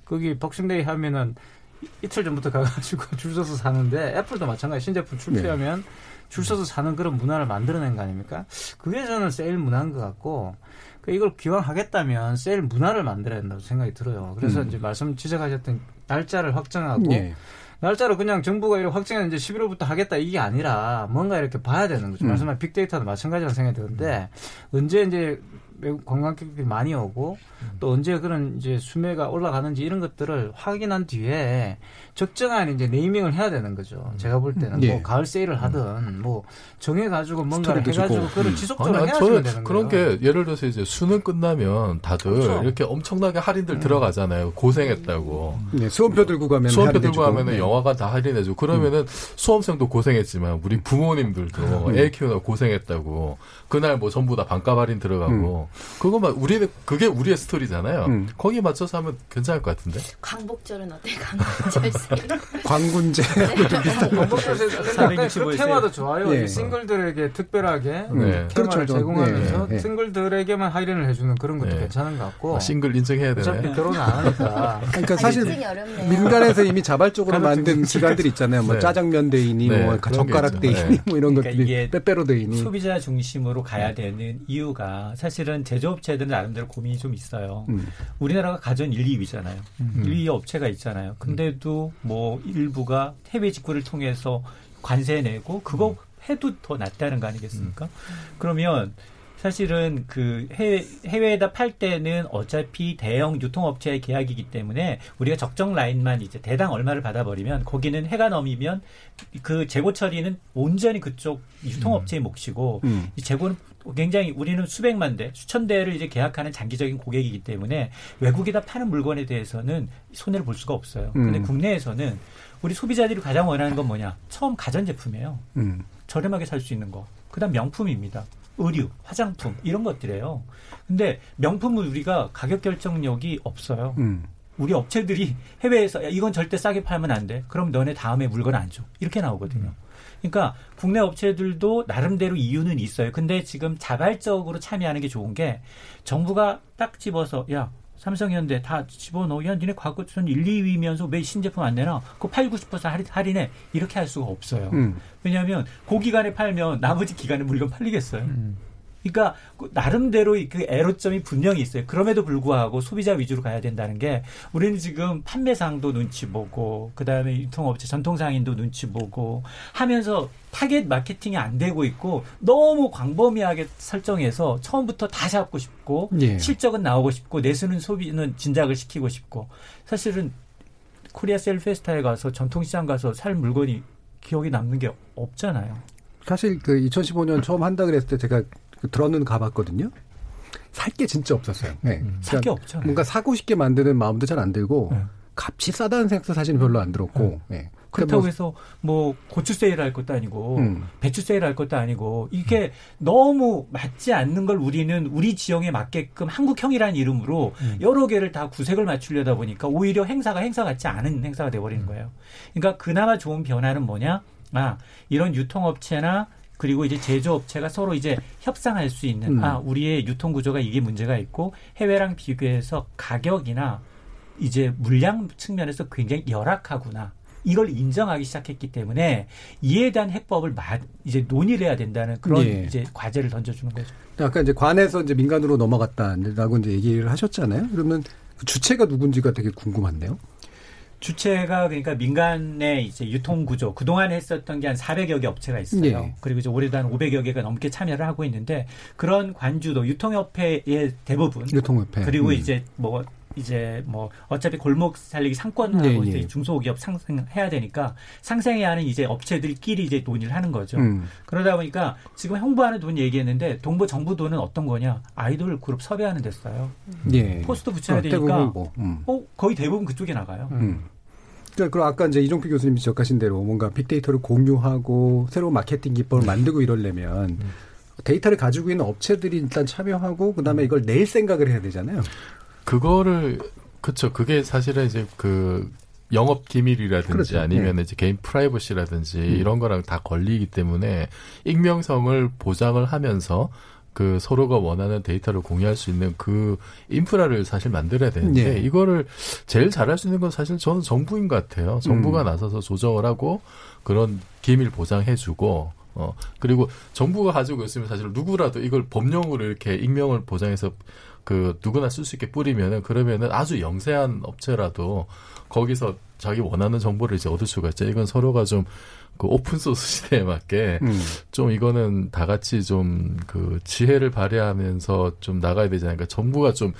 거기 복싱데이 하면은 이- 이틀 전부터 가가지고 줄 서서 사는데 애플도 마찬가지 신제품 출시하면 줄 서서 사는 그런 문화를 만들어낸 거 아닙니까? 그게 저는 세일 문화인 것 같고 그 이걸 기왕 하겠다면 세일 문화를 만들어야 된다고 생각이 들어요. 그래서 음. 이제 말씀 지적하셨던 날짜를 확정하고 예. 날짜를 그냥 정부가 이렇게 확정해 이제 11월부터 하겠다 이게 아니라 뭔가 이렇게 봐야 되는 거죠. 음. 말씀하신 빅데이터도 마찬가지라고 생각이 드는데 언제 이제 외국 관광객들이 많이 오고 또 언제 그런 이제 수매가 올라가는지 이런 것들을 확인한 뒤에 적정한 이제 네이밍을 해야 되는 거죠. 제가 볼 때는 예. 뭐 가을 세일을 하든 뭐 정해 가지고 뭔가를 스토리도 해가지고 주고. 그걸 음. 지속적으로 아니, 저는 되는 그런 거예요. 게 예를 들어서 이제 수능 끝나면 다들 그렇죠. 이렇게 엄청나게 할인들 음. 들어가잖아요. 고생했다고. 예, 수험표 들고 가면 수험표. 들고 가면은 예. 영화관 다 할인해 주고 그러면은 수험생도 고생했지만 우리 부모님들도 음. 애 키우느라 고생했다고 그날 뭐 전부 다 반값 할인 들어가고 그것만 우리는 그게 우리의 스토리잖아요. 음. 거기에 맞춰서 하면 괜찮을 것 같은데. 광복절은 어때? 광복절. 광군제. 원복에서 그465 테마도 좋아요. 예. 이 싱글들에게 특별하게 네. 테마를 그렇죠, 좀. 제공하면서 예, 예. 싱글들에게만 할인을 해주는 그런 것도 예. 괜찮은 것 같고 아, 싱글 인증해야 어차피 되네. 결혼 안 하니까 그러니까 사실 인증이 어렵네요. 민간에서 이미 자발적으로 만든 기관들 있잖아요. 뭐 네. 짜장면 데이니, 네, 뭐 젓가락. 데이니, 네. 뭐 이런 그러니까 것들이 빼빼로 데이니. 소비자 중심으로 가야 되는 이유가 사실은 제조업체들은 나름대로 고민이 좀 있어요. 음. 우리나라가 가전 1, 2위잖아요. 음. 1, 2위 업체가 있잖아요. 근데도 뭐 일부가 해외 직구를 통해서 관세 내고 그거 해도 더 낫다는 거 아니겠습니까? 그러면 사실은 그 해외, 해외에다 팔 때는 어차피 대형 유통업체의 계약이기 때문에 우리가 적정 라인만 이제 대당 얼마를 받아버리면 거기는 해가 넘이면 그 재고 처리는 온전히 그쪽 유통업체의 몫이고 음. 이 재고는 굉장히 우리는 수백만 대, 수천 대를 이제 계약하는 장기적인 고객이기 때문에 외국에다 파는 물건에 대해서는 손해를 볼 수가 없어요. 근데 음. 국내에서는 우리 소비자들이 가장 원하는 건 뭐냐? 처음 가전제품이에요. 음. 저렴하게 살 수 있는 거. 그 다음 명품입니다. 의류, 화장품 이런 것들이에요. 근데 명품은 우리가 가격 결정력이 없어요. 음. 우리 업체들이 해외에서 야, 이건 절대 싸게 팔면 안 돼. 그럼 너네 다음에 물건 안 줘. 이렇게 나오거든요. 그러니까 국내 업체들도 나름대로 이유는 있어요. 근데 지금 자발적으로 참여하는 게 좋은 게 정부가 딱 집어서 야 삼성현대 다 집어넣어. 야 니네 과거 전 1, 2위면서 왜 신제품 안 내나? 그거 팔고 싶어서 할인, 할인해. 이렇게 할 수가 없어요. 음. 왜냐하면 그 기간에 팔면 나머지 기간에 물건 팔리겠어요. 그러니까 그 나름대로 그 애로점이 분명히 있어요. 그럼에도 불구하고 소비자 위주로 가야 된다는 게 우리는 지금 판매상도 눈치 보고 그다음에 유통업체 전통상인도 눈치 보고 하면서 타겟 마케팅이 안 되고 있고 너무 광범위하게 설정해서 처음부터 다 잡고 싶고 예. 실적은 나오고 싶고 내수는 소비는 진작을 시키고 싶고 사실은 코리아 세일 페스타에 가서 전통시장 가서 살 물건이 기억이 남는 게 없잖아요. 사실 그 2015년 처음 한다 그랬을 때 제가 그 들어는 가봤거든요. 살 게 진짜 없었어요. 네. 살게 그러니까 없잖아요. 뭔가 사고 싶게 만드는 마음도 잘 안 들고 네. 값이 싸다는 생각도 사실은 별로 안 들었고. 네. 그렇다고 뭐- 해서 뭐 고추 세일할 것도 아니고 음. 배추 세일할 것도 아니고 이게 너무 맞지 않는 걸 우리는 우리 지형에 맞게끔 한국형이라는 이름으로 음. 여러 개를 다 구색을 맞추려다 보니까 오히려 행사가 행사 같지 않은 행사가 음. 돼버리는 거예요. 그러니까 그나마 좋은 변화는 뭐냐? 아 이런 유통업체나 그리고 이제 제조업체가 서로 이제 협상할 수 있는 음. 아 우리의 유통 구조가 이게 문제가 있고 해외랑 비교해서 가격이나 이제 물량 측면에서 굉장히 열악하구나. 이걸 인정하기 시작했기 때문에 이에 대한 해법을 마, 이제 논의를 해야 된다는 그런 예. 이제 과제를 던져주는 거죠. 아까 이제 관에서 이제 민간으로 넘어갔다라고 이제 얘기를 하셨잖아요. 그러면 그 주체가 누군지가 되게 궁금한데요. 주체가 그러니까 민간의 이제 유통 구조 그동안 했었던 게 한 400여 개 업체가 있어요. 네. 그리고 이제 올해도 한 500여 개가 넘게 참여를 하고 있는데 그런 관주도 유통협회의 대부분 유통협회. 그리고 음. 이제 뭐 이제 뭐 어차피 골목 살리기 상권하고 예, 이제 예. 중소기업 상생해야 되니까 상생해야 하는 이제 업체들끼리 이제 논의를 하는 거죠. 음. 그러다 보니까 지금 홍보하는 돈 얘기했는데 동부 정부 돈은 어떤 거냐? 아이돌 그룹 섭외하는 데 써요. 예. 포스터 붙여야 어, 되니까 뭐, 음. 어, 거의 대부분 그쪽에 나가요. 음. 그러니까 그럼 아까 이제 이종필 교수님이 지적하신 대로 뭔가 빅데이터를 공유하고 새로운 마케팅 기법을 만들고 이러려면 데이터를 가지고 있는 업체들이 일단 참여하고 그다음에 이걸 낼 생각을 해야 되잖아요. 그거를 그쵸 그게 사실은 이제 그 영업 기밀이라든지 그렇죠. 아니면 네. 이제 개인 프라이버시라든지 음. 이런 거랑 다 걸리기 때문에 익명성을 보장을 하면서 그 서로가 원하는 데이터를 공유할 수 있는 그 인프라를 사실 만들어야 되는데 예. 이거를 제일 잘할 수 있는 건 사실 저는 정부인 것 같아요. 정부가 음. 나서서 조정을 하고 그런 기밀 보장해주고 어 그리고 정부가 가지고 있으면 사실 누구라도 이걸 법령으로 이렇게 익명을 보장해서 그 누구나 쓸 수 있게 뿌리면은 그러면은 아주 영세한 업체라도 거기서 자기 원하는 정보를 이제 얻을 수가 있죠. 이건 서로가 좀 그 오픈 소스 시대에 맞게 음. 좀 이거는 다 같이 좀 그 지혜를 발휘하면서 좀 나가야 되지 않을까. 정부가 좀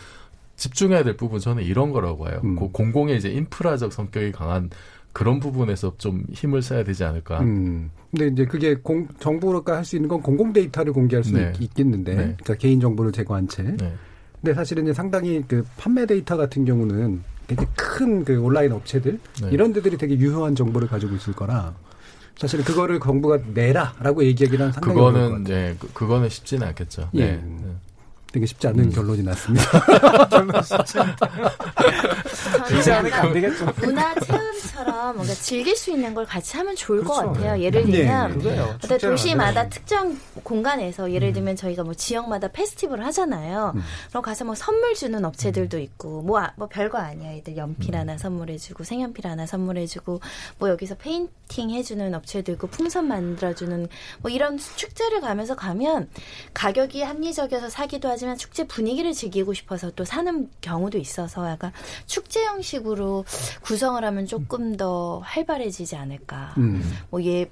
집중해야 될 부분 저는 이런 거라고 봐요. 음. 그 공공의 이제 인프라적 성격이 강한 그런 부분에서 좀 힘을 써야 되지 않을까. 음. 근데 이제 그게 공, 정부가 할 수 있는 건 공공 데이터를 공개할 수 네. 있, 겠는데 네. 그러니까 개인 정보를 제거한 채. 네. 근데 사실은 이제 상당히 그 판매 데이터 같은 경우는 굉장히 큰 그 온라인 업체들 네. 이런 데들이 되게 유효한 정보를 가지고 있을 거라 사실은 그거를 정부가 내라라고 얘기하기는 상당히 그거는. 예, 그, 그거는 쉽지는 않겠죠. 예. 네. 네. 되게 쉽지 않은 음. 결론이 났습니다. 저는 안 되겠죠. 문화 체험처럼 뭔가 즐길 수 있는 걸 같이 하면 좋을 것 그렇죠. 같아요. 예를 네. 들면 축제를 도시마다 만들어야지. 특정 공간에서 예를 들면 저희가 뭐 지역마다 페스티벌을 하잖아요. 음. 그럼 가서 뭐 선물 주는 업체들도 있고 뭐, 아- 뭐 별거 아니야. 애들 연필 하나 선물해주고 색연필 하나 선물해주고 뭐 여기서 페인팅 해주는 업체도 있고 풍선 만들어주는 뭐 이런 축제를 가면서 가면 가격이 합리적이어서 사기도 하지 만 축제 분위기를 즐기고 싶어서 또 사는 경우도 있어서 약간 축제 형식으로 구성을 하면 조금 더 활발해지지 않을까. 음. 뭐얘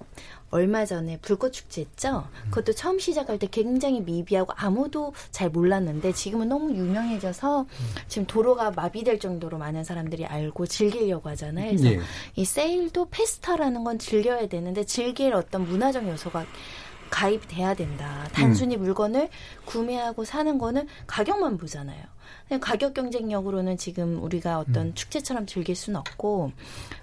얼마 전에 불꽃 축제 했죠. 그것도 처음 시작할 때 굉장히 미비하고 아무도 잘 몰랐는데 지금은 너무 유명해져서 지금 도로가 마비될 정도로 많은 사람들이 알고 즐기려고 하잖아요. 그래서 예. 이 세일도 페스타라는 건 즐겨야 되는데 즐길 어떤 문화적 요소가 가입돼야 된다. 단순히 물건을 구매하고 사는 거는 가격만 보잖아요. 가격 경쟁력으로는 지금 우리가 어떤 축제처럼 즐길 수는 없고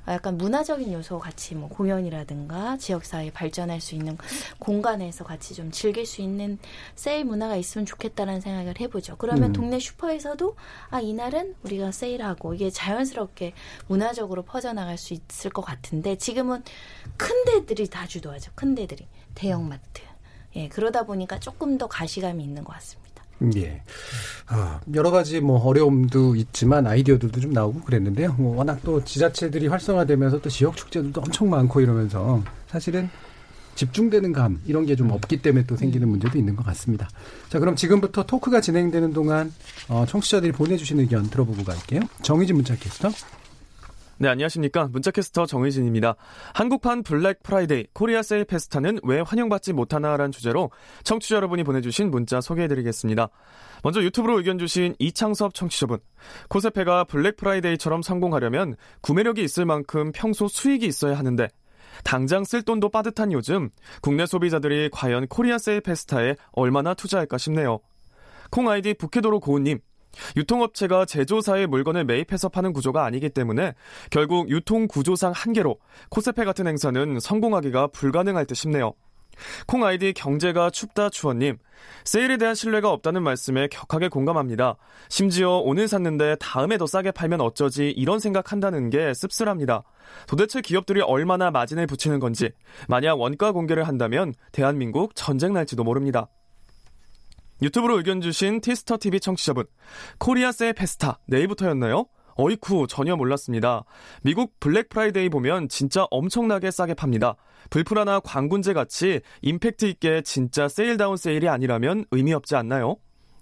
약간 문화적인 요소 같이 뭐 공연이라든가 지역사회 발전할 수 있는 공간에서 같이 좀 즐길 수 있는 세일 문화가 있으면 좋겠다는 생각을 해보죠. 그러면 음. 동네 슈퍼에서도 아 이날은 우리가 세일하고 이게 자연스럽게 문화적으로 퍼져나갈 수 있을 것 같은데 지금은 큰 데들이 다 주도하죠. 큰 데들이 대형마트. 예 그러다 보니까 조금 더 가시감이 있는 것 같습니다. 예. 아, 여러 가지 뭐 어려움도 있지만 아이디어들도 좀 나오고 그랬는데요. 뭐 워낙 또 지자체들이 활성화되면서 또 지역 축제들도 엄청 많고 이러면서 사실은 집중되는 감 이런 게 좀 없기 때문에 또 생기는 문제도 있는 것 같습니다. 자, 그럼 지금부터 토크가 진행되는 동안 어, 청취자들이 보내주신 의견 들어보고 갈게요. 정의진 문자 캐스터. 네, 안녕하십니까. 문자캐스터 정의진입니다. 한국판 블랙 프라이데이 코리아 세일 페스타는 왜 환영받지 못하나라는 주제로 청취자 여러분이 보내주신 문자 소개해드리겠습니다. 먼저 유튜브로 의견 주신 이창섭 청취자분. 코세페가 블랙 프라이데이처럼 성공하려면 구매력이 있을 만큼 평소 수익이 있어야 하는데 당장 쓸 돈도 빠듯한 요즘 국내 소비자들이 과연 코리아 세일 페스타에 얼마나 투자할까 싶네요. 콩 아이디 부캐도로 고은님. 유통업체가 제조사의 물건을 매입해서 파는 구조가 아니기 때문에 결국 유통 구조상 한계로 코세페 같은 행사는 성공하기가 불가능할 듯 싶네요. 콩 아이디 경제가 춥다 추원님 세일에 대한 신뢰가 없다는 말씀에 격하게 공감합니다. 심지어 오늘 샀는데 다음에 더 싸게 팔면 어쩌지 이런 생각한다는 게 씁쓸합니다. 도대체 기업들이 얼마나 마진을 붙이는 건지 만약 원가 공개를 한다면 대한민국 전쟁 날지도 모릅니다. 유튜브로 의견 주신 티스터 TV 청취자분 코리아 세일 페스타 내일부터였나요? 어이쿠 전혀 몰랐습니다. 미국 블랙 프라이데이 보면 진짜 엄청나게 싸게 팝니다. 블프나 광군제 같이 임팩트 있게 진짜 세일다운 세일이 아니라면 의미 없지 않나요?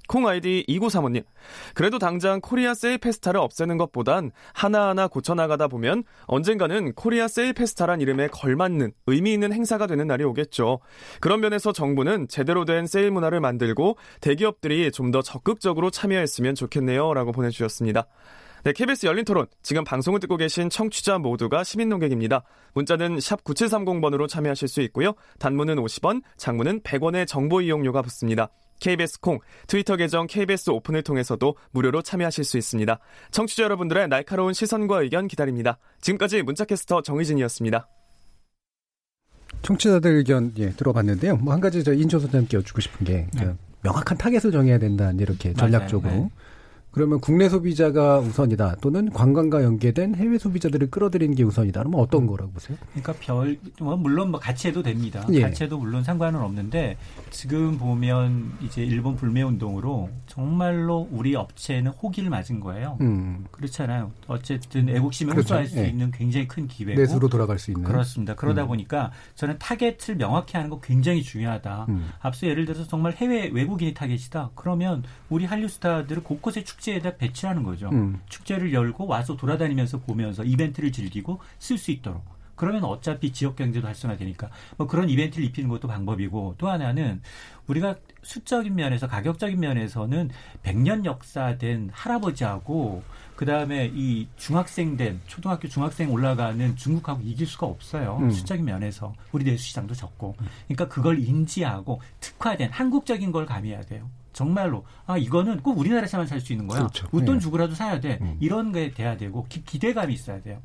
콩 아이디 2935님. 그래도 당장 코리아 세일 페스타를 없애는 것보단 하나하나 고쳐나가다 보면 언젠가는 코리아 세일 페스타란 이름에 걸맞는 의미 있는 행사가 되는 날이 오겠죠. 그런 면에서 정부는 제대로 된 세일 문화를 만들고 대기업들이 좀 더 적극적으로 참여했으면 좋겠네요. 라고 보내주셨습니다. 네, KBS 열린 토론. 지금 방송을 듣고 계신 청취자 모두가 시민 농객입니다. 문자는 샵 9730번으로 참여하실 수 있고요. 단문은 50원, 장문은 100원의 정보 이용료가 붙습니다. KBS 콩, 트위터 계정 KBS 오픈을 통해서도 무료로 참여하실 수 있습니다. 청취자 여러분들의 날카로운 시선과 의견 기다립니다. 지금까지 문자캐스터 정희진이었습니다. 청취자들 의견 예, 들어봤는데요. 뭐 한 가지 저 인조 소장님께 여쭙고 싶은 게 네. 그 명확한 타겟을 정해야 된다. 이렇게 전략적으로. 맞아요, 네. 그러면 국내 소비자가 우선이다 또는 관광과 연계된 해외 소비자들을 끌어들이는 게 우선이다. 그러면 어떤 거라고 보세요? 그러니까 별뭐 물론 뭐 같이 해도 됩니다. 예. 같이 해도 물론 상관은 없는데 지금 보면 이제 일본 불매 운동으로 정말로 우리 업체는 호기를 맞은 거예요. 음. 그렇잖아요. 어쨌든 애국심을 그렇죠. 호소할 수 예. 있는 굉장히 큰 기회고 내수로 돌아갈 수 있는 그렇습니다. 그러다 음. 보니까 저는 타겟을 명확히 하는 거 굉장히 중요하다. 음. 앞서 예를 들어서 정말 해외 외국인이 타겟이다. 그러면 우리 한류 스타들을 곳곳에 축 축제에다 배치하는 거죠. 음. 축제를 열고 와서 돌아다니면서 보면서 이벤트를 즐기고 쓸 수 있도록. 그러면 어차피 지역 경제도 활성화되니까 뭐 그런 이벤트를 입히는 것도 방법이고 또 하나는 우리가 수적인 면에서 가격적인 면에서는 100년 역사된 할아버지하고 그다음에 이 중학생 된 초등학교 중학생 올라가는 중국하고 이길 수가 없어요. 음. 수적인 면에서 우리 내수 시장도 적고. 그러니까 그걸 인지하고 특화된 한국적인 걸 가미해야 돼요. 정말로 아 이거는 꼭 우리나라에서만 살 수 있는 거야. 그렇죠. 웃돈 네. 주고라도 사야 돼. 음. 이런 게 돼야 되고 기, 대감이 있어야 돼요.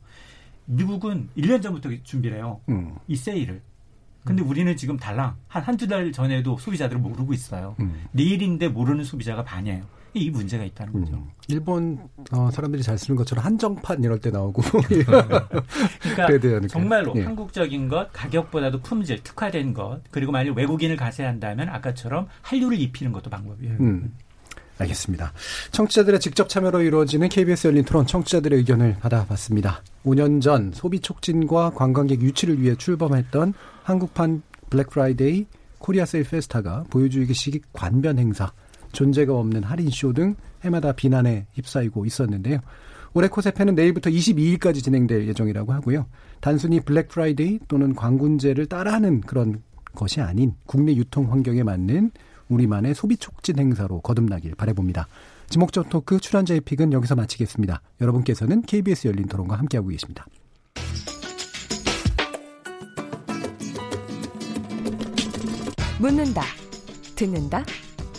미국은 1년 전부터 준비를 해요. 음. 이 세일을. 근데 음. 우리는 지금 달랑 한 한두 달 전에도 소비자들을 모르고 있어요. 음. 내일인데 모르는 소비자가 반이에요. 이 문제가 있다는 거죠. 음. 일본 어, 사람들이 잘 쓰는 것처럼 한정판 이럴 때 나오고 그러니까 정말로 예. 한국적인 것, 가격보다도 품질, 특화된 것, 그리고 만약 외국인을 가세한다면 아까처럼 한류를 입히는 것도 방법이에요. 음. 알겠습니다. 청취자들의 직접 참여로 이루어지는 KBS 열린 토론 청취자들의 의견을 받아봤습니다. 5년 전 소비 촉진과 관광객 유치를 위해 출범했던 한국판 블랙 프라이데이 코리아 세일 페스타가 보여주기식 관변 행사 존재감 없는 할인쇼 등 해마다 비난에 휩싸이고 있었는데요. 올해 코세페는 내일부터 22일까지 진행될 예정이라고 하고요. 단순히 블랙 프라이데이 또는 광군제를 따라하는 그런 것이 아닌 국내 유통 환경에 맞는 우리만의 소비 촉진 행사로 거듭나길 바라봅니다. 지목적 토크 출연자의 픽은 여기서 마치겠습니다. 여러분께서는 KBS 열린 토론과 함께하고 계십니다. 묻는다, 듣는다,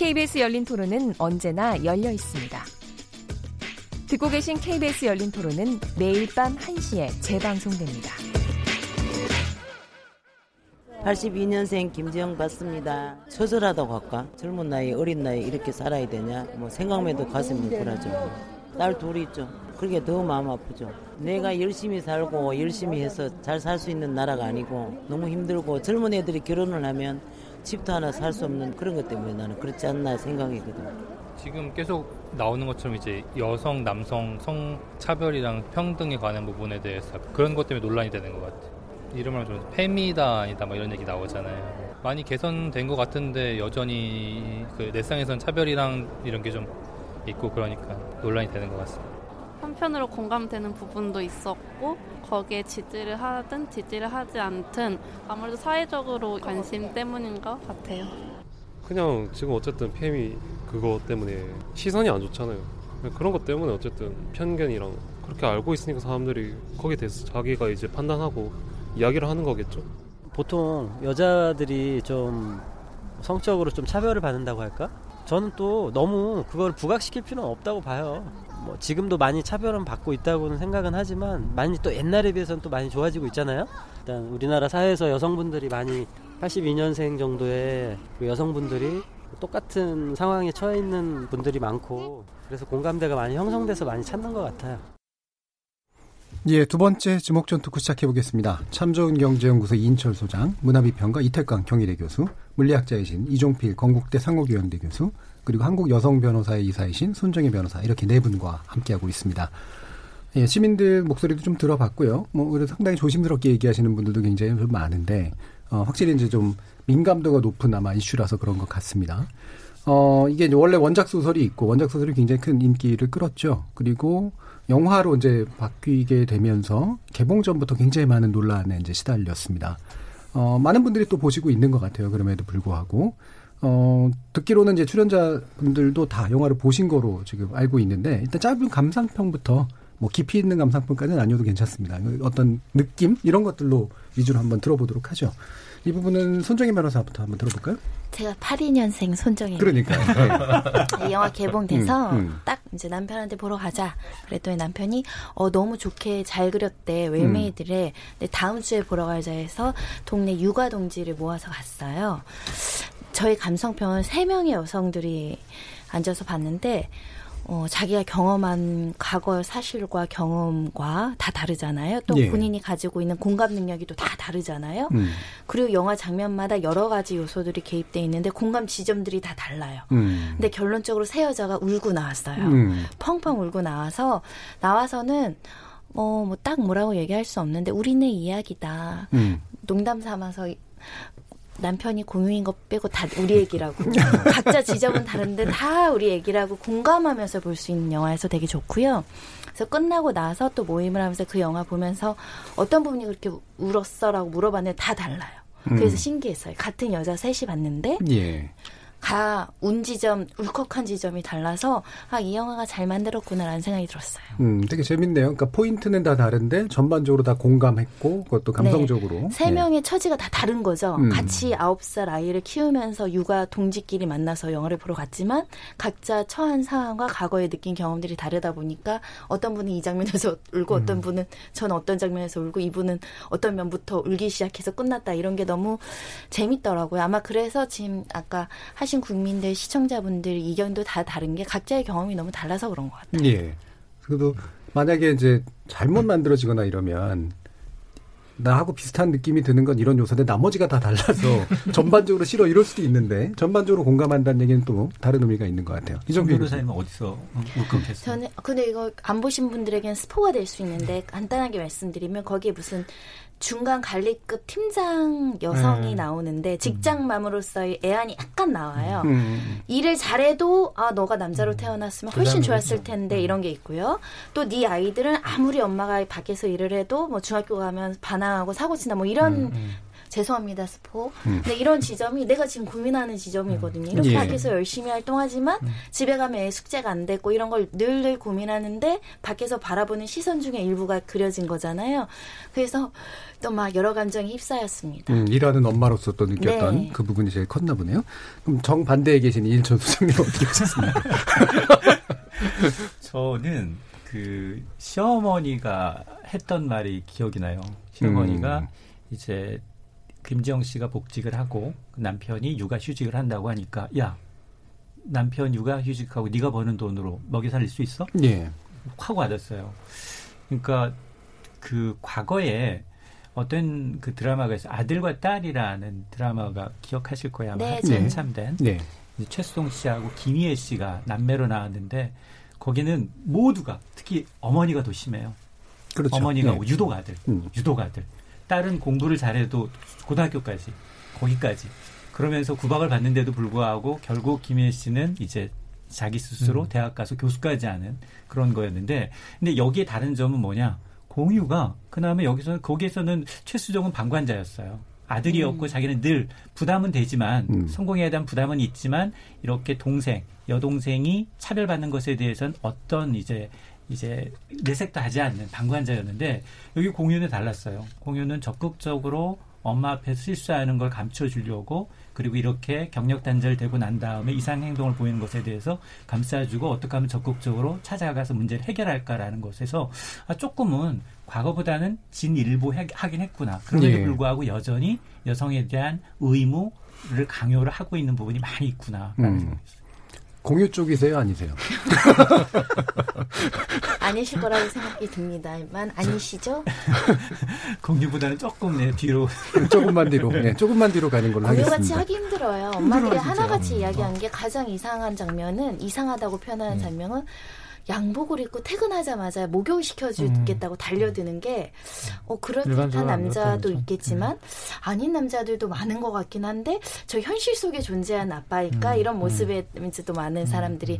KBS 열린 토론은 언제나 열려 있습니다. 듣고 계신 KBS 열린 토론은 매일 밤 1시에 재방송됩니다. 82년생 김지영 받습니다. 처절하다고 할까? 젊은 나이, 어린 나이 이렇게 살아야 되냐? 뭐 생각만 해도 가슴이 굴하죠. 딸 둘이 있죠. 그게 더 마음 아프죠. 내가 열심히 살고 열심히 해서 잘 살 수 있는 나라가 아니고 너무 힘들고 젊은 애들이 결혼을 하면 집도 하나 살 수 없는 그런 것 때문에 나는 그렇지 않나 생각이거든. 지금 계속 나오는 것처럼 이제 여성, 남성 성 차별이랑 평등에 관한 부분에 대해서 그런 것 때문에 논란이 되는 것 같아. 이름을 좀 페미다 아니다 뭐 이런 얘기 나오잖아요. 많이 개선된 것 같은데 여전히 그 내상에선 차별이랑 이런 게 좀 있고 그러니까 논란이 되는 것 같습니다. 한편으로 공감되는 부분도 있었고 거기에 지지를 하든 지지를 하지 않든 아무래도 사회적으로 관심 때문인 것 같아요. 그냥 지금 어쨌든 팸이 그거 때문에 시선이 안 좋잖아요. 그런 것 때문에 어쨌든 편견이랑 그렇게 알고 있으니까 사람들이 거기에 대해서 자기가 이제 판단하고 이야기를 하는 거겠죠. 보통 여자들이 좀 성적으로 좀 차별을 받는다고 할까? 저는 또 너무 그걸 부각시킬 필요는 없다고 봐요. 뭐 지금도 많이 차별은 받고 있다고는 생각은 하지만 많이 또 옛날에 비해서는 또 많이 좋아지고 있잖아요. 일단 우리나라 사회에서 여성분들이 많이 82년생 정도의 그 여성분들이 똑같은 상황에 처해 있는 분들이 많고 그래서 공감대가 많이 형성돼서 많이 찾는 것 같아요. 예, 두 번째 지목전 토크 시작해 보겠습니다. 참 좋은 경제연구소 이인철 소장, 문화비평가 이태광 경희대 교수, 물리학자이신 이종필 건국대 상호교양대 교수, 그리고 한국 여성 변호사의 이사이신 손정혜 변호사 이렇게 네 분과 함께하고 있습니다. 예, 시민들 목소리도 좀 들어봤고요. 뭐 그래도 상당히 조심스럽게 얘기하시는 분들도 굉장히 좀 많은데 어, 확실히 이제 좀 민감도가 높은 아마 이슈라서 그런 것 같습니다. 어, 이게 원래 원작 소설이 있고 원작 소설이 굉장히 큰 인기를 끌었죠. 그리고 영화로 이제 바뀌게 되면서 개봉 전부터 굉장히 많은 논란에 이제 시달렸습니다. 어, 많은 분들이 또 보시고 있는 것 같아요. 그럼에도 불구하고. 어, 듣기로는 이제 출연자분들도 다 영화를 보신 거로 지금 알고 있는데, 일단 짧은 감상평부터 뭐 깊이 있는 감상평까지는 아니어도 괜찮습니다. 어떤 느낌? 이런 것들로 위주로 한번 들어보도록 하죠. 이 부분은 손정희 변호사부터 한번 들어볼까요? 제가 82년생 손정희. 그러니까. 이 영화 개봉돼서 음, 음. 딱 이제 남편한테 보러 가자. 그랬더니 남편이 어 너무 좋게 잘 그렸대 웰메이드래. 근데 다음 주에 보러 가자 해서 동네 육아 동지를 모아서 갔어요. 저희 감성평은 세 명의 여성들이 앉아서 봤는데 어, 자기가 경험한 과거 사실과 경험과 다 다르잖아요. 또 예. 본인이 가지고 있는 공감 능력이 또 다 다르잖아요. 음. 그리고 영화 장면마다 여러 가지 요소들이 개입돼 있는데 공감 지점들이 다 달라요. 음. 근데 결론적으로 새 여자가 울고 나왔어요. 음. 펑펑 울고 나와서 나와서는 어, 뭐 딱 뭐라고 얘기할 수 없는데 우리네 이야기다. 음. 농담 삼아서 이- 남편이 공유인 것 빼고 다 우리 얘기라고 각자 지점은 다른데 다 우리 얘기라고 공감하면서 볼 수 있는 영화여서 되게 좋고요. 그래서 끝나고 나서 또 모임을 하면서 그 영화 보면서 어떤 부분이 그렇게 울었어라고 물어봤는데 다 달라요. 그래서 음. 신기했어요. 같은 여자 셋이 봤는데 예. 가운 지점, 울컥한 지점이 달라서 아 이 영화가 잘 만들었구나라는 생각이 들었어요. 음, 되게 재밌네요. 그러니까 포인트는 다 다른데 전반적으로 다 공감했고 그것도 감성적으로. 네. 세 예. 명의 처지가 다 다른 거죠. 음. 같이 아홉 살 아이를 키우면서 육아 동지끼리 만나서 영화를 보러 갔지만 각자 처한 상황과 과거에 느낀 경험들이 다르다 보니까 어떤 분은 이 장면에서 울고 음. 어떤 분은 전 어떤 장면에서 울고 이분은 어떤 면부터 울기 시작해서 끝났다 이런 게 너무 재밌더라고요. 아마 그래서 지금 아까 하신 국민들 시청자분들 의견도 다 다른 게 각자의 경험이 너무 달라서 그런 것 같아요. 예. 그래도 만약에 이제 잘못 만들어지거나 이러면 나하고 비슷한 느낌이 드는 건 이런 요소인데 나머지가 다 달라서 전반적으로 싫어 이럴 수도 있는데 전반적으로 공감한다는 얘기는 또 다른 의미가 있는 것 같아요. 이정 이정필 변호사님은 어디서 울컥했어요? 저는 근데 이거 안 보신 분들에게는 스포가 될 수 있는데 간단하게 말씀드리면 거기에 무슨 중간 관리급 팀장 여성이 네. 나오는데 직장맘으로서의 애안이 약간 나와요. 음. 일을 잘해도 아 너가 남자로 태어났으면 훨씬 좋았을 텐데 이런 게 있고요. 또 네 아이들은 아무리 엄마가 밖에서 일을 해도 뭐 중학교 가면 반항하고 사고 친다 뭐 이런 죄송합니다 스포. 음. 근데 이런 지점이 내가 지금 고민하는 지점이거든요. 이렇게 예. 밖에서 열심히 활동하지만 집에 가면 애 숙제가 안 됐고 이런 걸 늘늘 고민하는데 밖에서 바라보는 시선 중에 일부가 그려진 거잖아요. 그래서 또 막 여러 감정이 휩싸였습니다. 음, 일하는 엄마로서 또 느꼈던 네. 그 부분이 제일 컸나 보네요. 그럼 정 반대에 계신 이일천 수장님 어떻게 보셨습니까? 저는 그 시어머니가 했던 말이 기억이 나요. 시어머니가 음. 이제 김지영 씨가 복직을 하고 남편이 육아 휴직을 한다고 하니까 야 남편 육아 휴직하고 네가 버는 돈으로 먹여 살릴 수 있어? 예. 확 와닿았어요. 그러니까 그 과거에 어떤 그 드라마가 있어요. 아들과 딸이라는 드라마가 기억하실 거예요. 아마 네, 한참 네. 한참 된. 네. 이제 최수동 씨하고 김희애 씨가 남매로 나왔는데 거기는 모두가 특히 어머니가 더 심해요. 그렇죠. 어머니가 네. 유독 아들, 음. 유독 아들. 딸은 공부를 잘해도 고등학교까지 거기까지 그러면서 구박을 받는데도 불구하고 결국 김희애 씨는 이제 자기 스스로 음. 대학 가서 교수까지 하는 그런 거였는데 근데 여기에 다른 점은 뭐냐 공유가 그다음에 여기서는 거기에서는 최수정은 방관자였어요. 아들이었고 음. 자기는 늘 부담은 되지만 음. 성공에 대한 부담은 있지만 이렇게 동생 여동생이 차별받는 것에 대해서는 어떤 이제 이제 내색도 하지 않는 방관자였는데 여기 공유는 달랐어요. 공유는 적극적으로 엄마 앞에서 실수하는 걸 감춰주려고 그리고 이렇게 경력 단절되고 난 다음에 이상 행동을 보이는 것에 대해서 감싸주고 어떻게 하면 적극적으로 찾아가서 문제를 해결할까라는 것에서 아, 조금은 과거보다는 진일보 해- 하긴 했구나. 그럼에도 예. 불구하고 여전히 여성에 대한 의무 강요를 하고 있는 부분이 많이 있구나. 음. 공유 쪽이세요, 아니세요? 아니실 거라고 생각이 듭니다만 아니시죠? 공유보다는 조금 네, 뒤로 조금만 뒤로, 네, 조금만 뒤로 가는 걸로 공유같이 하겠습니다. 하기 힘들어요. 엄마들이 힘들어요, 진짜. 하나같이 음. 이야기한 게 가장 이상한 장면은 이상하다고 표현하는 장면은 양복을 입고 퇴근하자마자 목욕 시켜주겠다고 달려드는 게 어, 그럴듯한 남자도 있겠지만 아닌 남자들도 많은 것 같긴 한데 저 현실 속에 존재한 아빠일까 이런 모습에 이제 또 많은 사람들이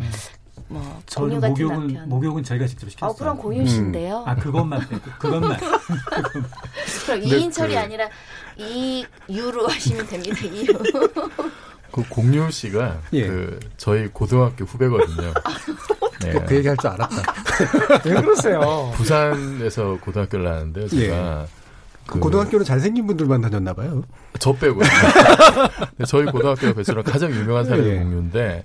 뭐 공유 저는 같은 목욕은 남편. 목욕은 저희가 직접 시켰어요. 어, 그럼 공유신데요. 아 그것만 빼고 그것만. 그럼 네, 2인철이 그- 아니라 이유로 하시면 됩니다. 이유. 그 공유 씨가 예. 그 저희 고등학교 후배거든요. 네. 그 얘기 할 줄 알았다. 왜 그러세요? 부산에서 고등학교를 나왔는데요. 제가 그 고등학교는 잘생긴 분들만 다녔나 봐요. 저 빼고 저희 고등학교 배수랑 가장 유명한 사람이 예. 공유인데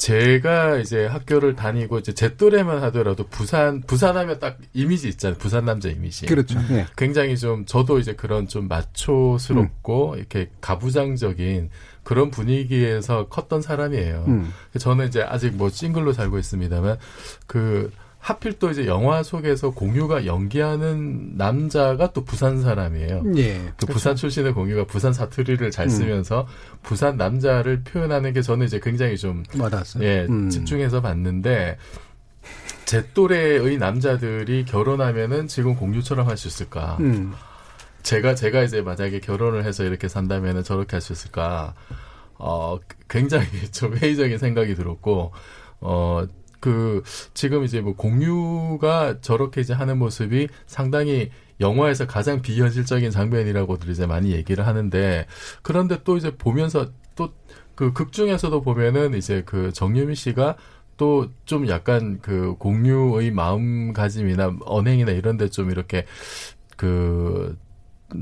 제가 이제 학교를 다니고 이제 제 또래만 하더라도 부산 부산하면 딱 이미지 있잖아요. 부산 남자 이미지. 그렇죠. 예. 굉장히 좀 저도 이제 그런 좀 마초스럽고 이렇게 가부장적인 그런 분위기에서 컸던 사람이에요. 음. 저는 이제 아직 뭐 싱글로 살고 있습니다만 그 하필 또 이제 영화 속에서 공유가 연기하는 남자가 또 부산 사람이에요. 예. 그 그렇죠. 부산 출신의 공유가 부산 사투리를 잘 음. 쓰면서 부산 남자를 표현하는 게 저는 이제 굉장히 좀 와닿았어요. 예, 음. 집중해서 봤는데 제 또래의 남자들이 결혼하면은 지금 공유처럼 할 수 있을까? 음. 제가 제가 이제 만약에 결혼을 해서 이렇게 산다면은 저렇게 할 수 있을까? 어 굉장히 좀 회의적인 생각이 들었고 어. 그 지금 이제 뭐 공유가 저렇게 이제 하는 모습이 상당히 영화에서 가장 비현실적인 장면이라고들 이제 많이 얘기를 하는데 그런데 또 이제 보면서 또 그 극 중에서도 보면은 이제 그 정유미 씨가 또좀 약간 그 공유의 마음가짐이나 언행이나 이런 데 좀 이렇게 그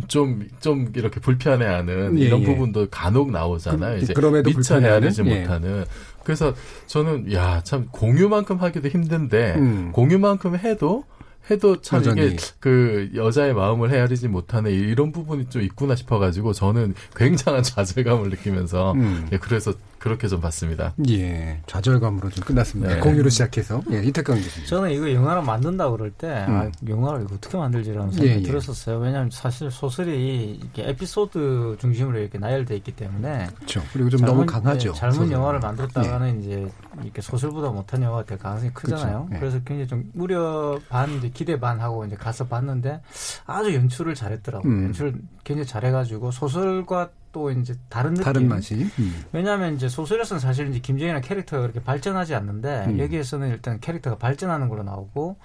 좀, 좀 이렇게 불편해하는 예, 이런 예. 부분도 간혹 나오잖아요. 그- 이제 그럼에도 미처? 헤아리지 예. 못하는. 그래서 저는, 야, 참, 공유만큼 하기도 힘든데, 음. 공유만큼 해도, 해도 참 여전히. 이게 그 여자의 마음을 헤아리지 못하는 이런 부분이 좀 있구나 싶어가지고 저는 굉장한 좌절감을 느끼면서 음. 예, 그래서 그렇게 좀 봤습니다. 예. 좌절감으로 좀 끝났습니다. 네. 공유로 시작해서. 예, 이태강 교수님. 저는 이거 영화를 만든다 그럴 때 아, 음. 영화를 이거 어떻게 만들지라는 생각이 예, 예. 들었었어요. 왜냐하면 사실 소설이 이렇게 에피소드 중심으로 이렇게 나열돼 있기 때문에 그렇죠. 그리고 좀 너무 강하죠, 네, 잘못 소설은. 영화를 만들었다가는 이제 이렇게 소설보다 못한 영화가 될 가능성이 크잖아요. 그렇죠. 예. 그래서 굉장히 좀 우려 반 이제 기대 반 하고 이제 가서 봤는데 아주 연출을 잘했더라고요. 음. 연출을 굉장히 잘해가지고 소설과 또 이제 다른 느낌. 다른 맛이. 음. 왜냐하면 이제 소설에서는 사실 이제 김정희랑 캐릭터가 그렇게 발전하지 않는데 음. 여기에서는 일단 캐릭터가 발전하는 걸로 나오고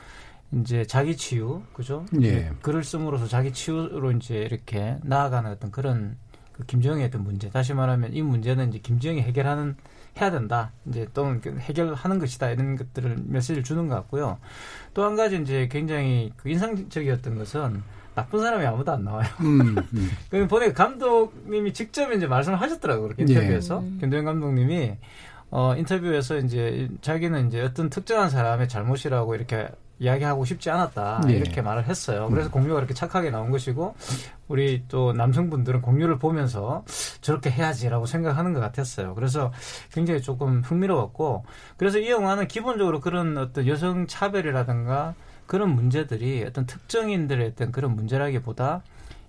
이제 자기 치유 그죠? 예. 글을 씀으로써 자기 치유로 이제 이렇게 나아가는 어떤 그런 그 김정희의 어떤 문제. 다시 말하면 이 문제는 이제 김정희 해결하는 해야 된다. 이제 또는 그 해결하는 것이다 이런 것들을 메시지를 주는 것 같고요. 또 한 가지 이제 굉장히 그 인상적이었던 것은 나쁜 사람이 아무도 안 나와요. 음, 음. 그 보니까 감독님이 직접 이제 말씀을 하셨더라고요. 그렇게 예. 인터뷰에서 음. 김도현 감독님이 어 인터뷰에서 이제 자기는 이제 어떤 특정한 사람의 잘못이라고 이렇게 이야기하고 싶지 않았다 예. 이렇게 말을 했어요. 그래서 음. 공유가 그렇게 착하게 나온 것이고 우리 또 남성분들은 공유를 보면서 저렇게 해야지라고 생각하는 것 같았어요. 그래서 굉장히 조금 흥미로웠고 그래서 이 영화는 기본적으로 그런 어떤 여성 차별이라든가 그런 문제들이 어떤 특정인들의 어떤 그런 문제라기보다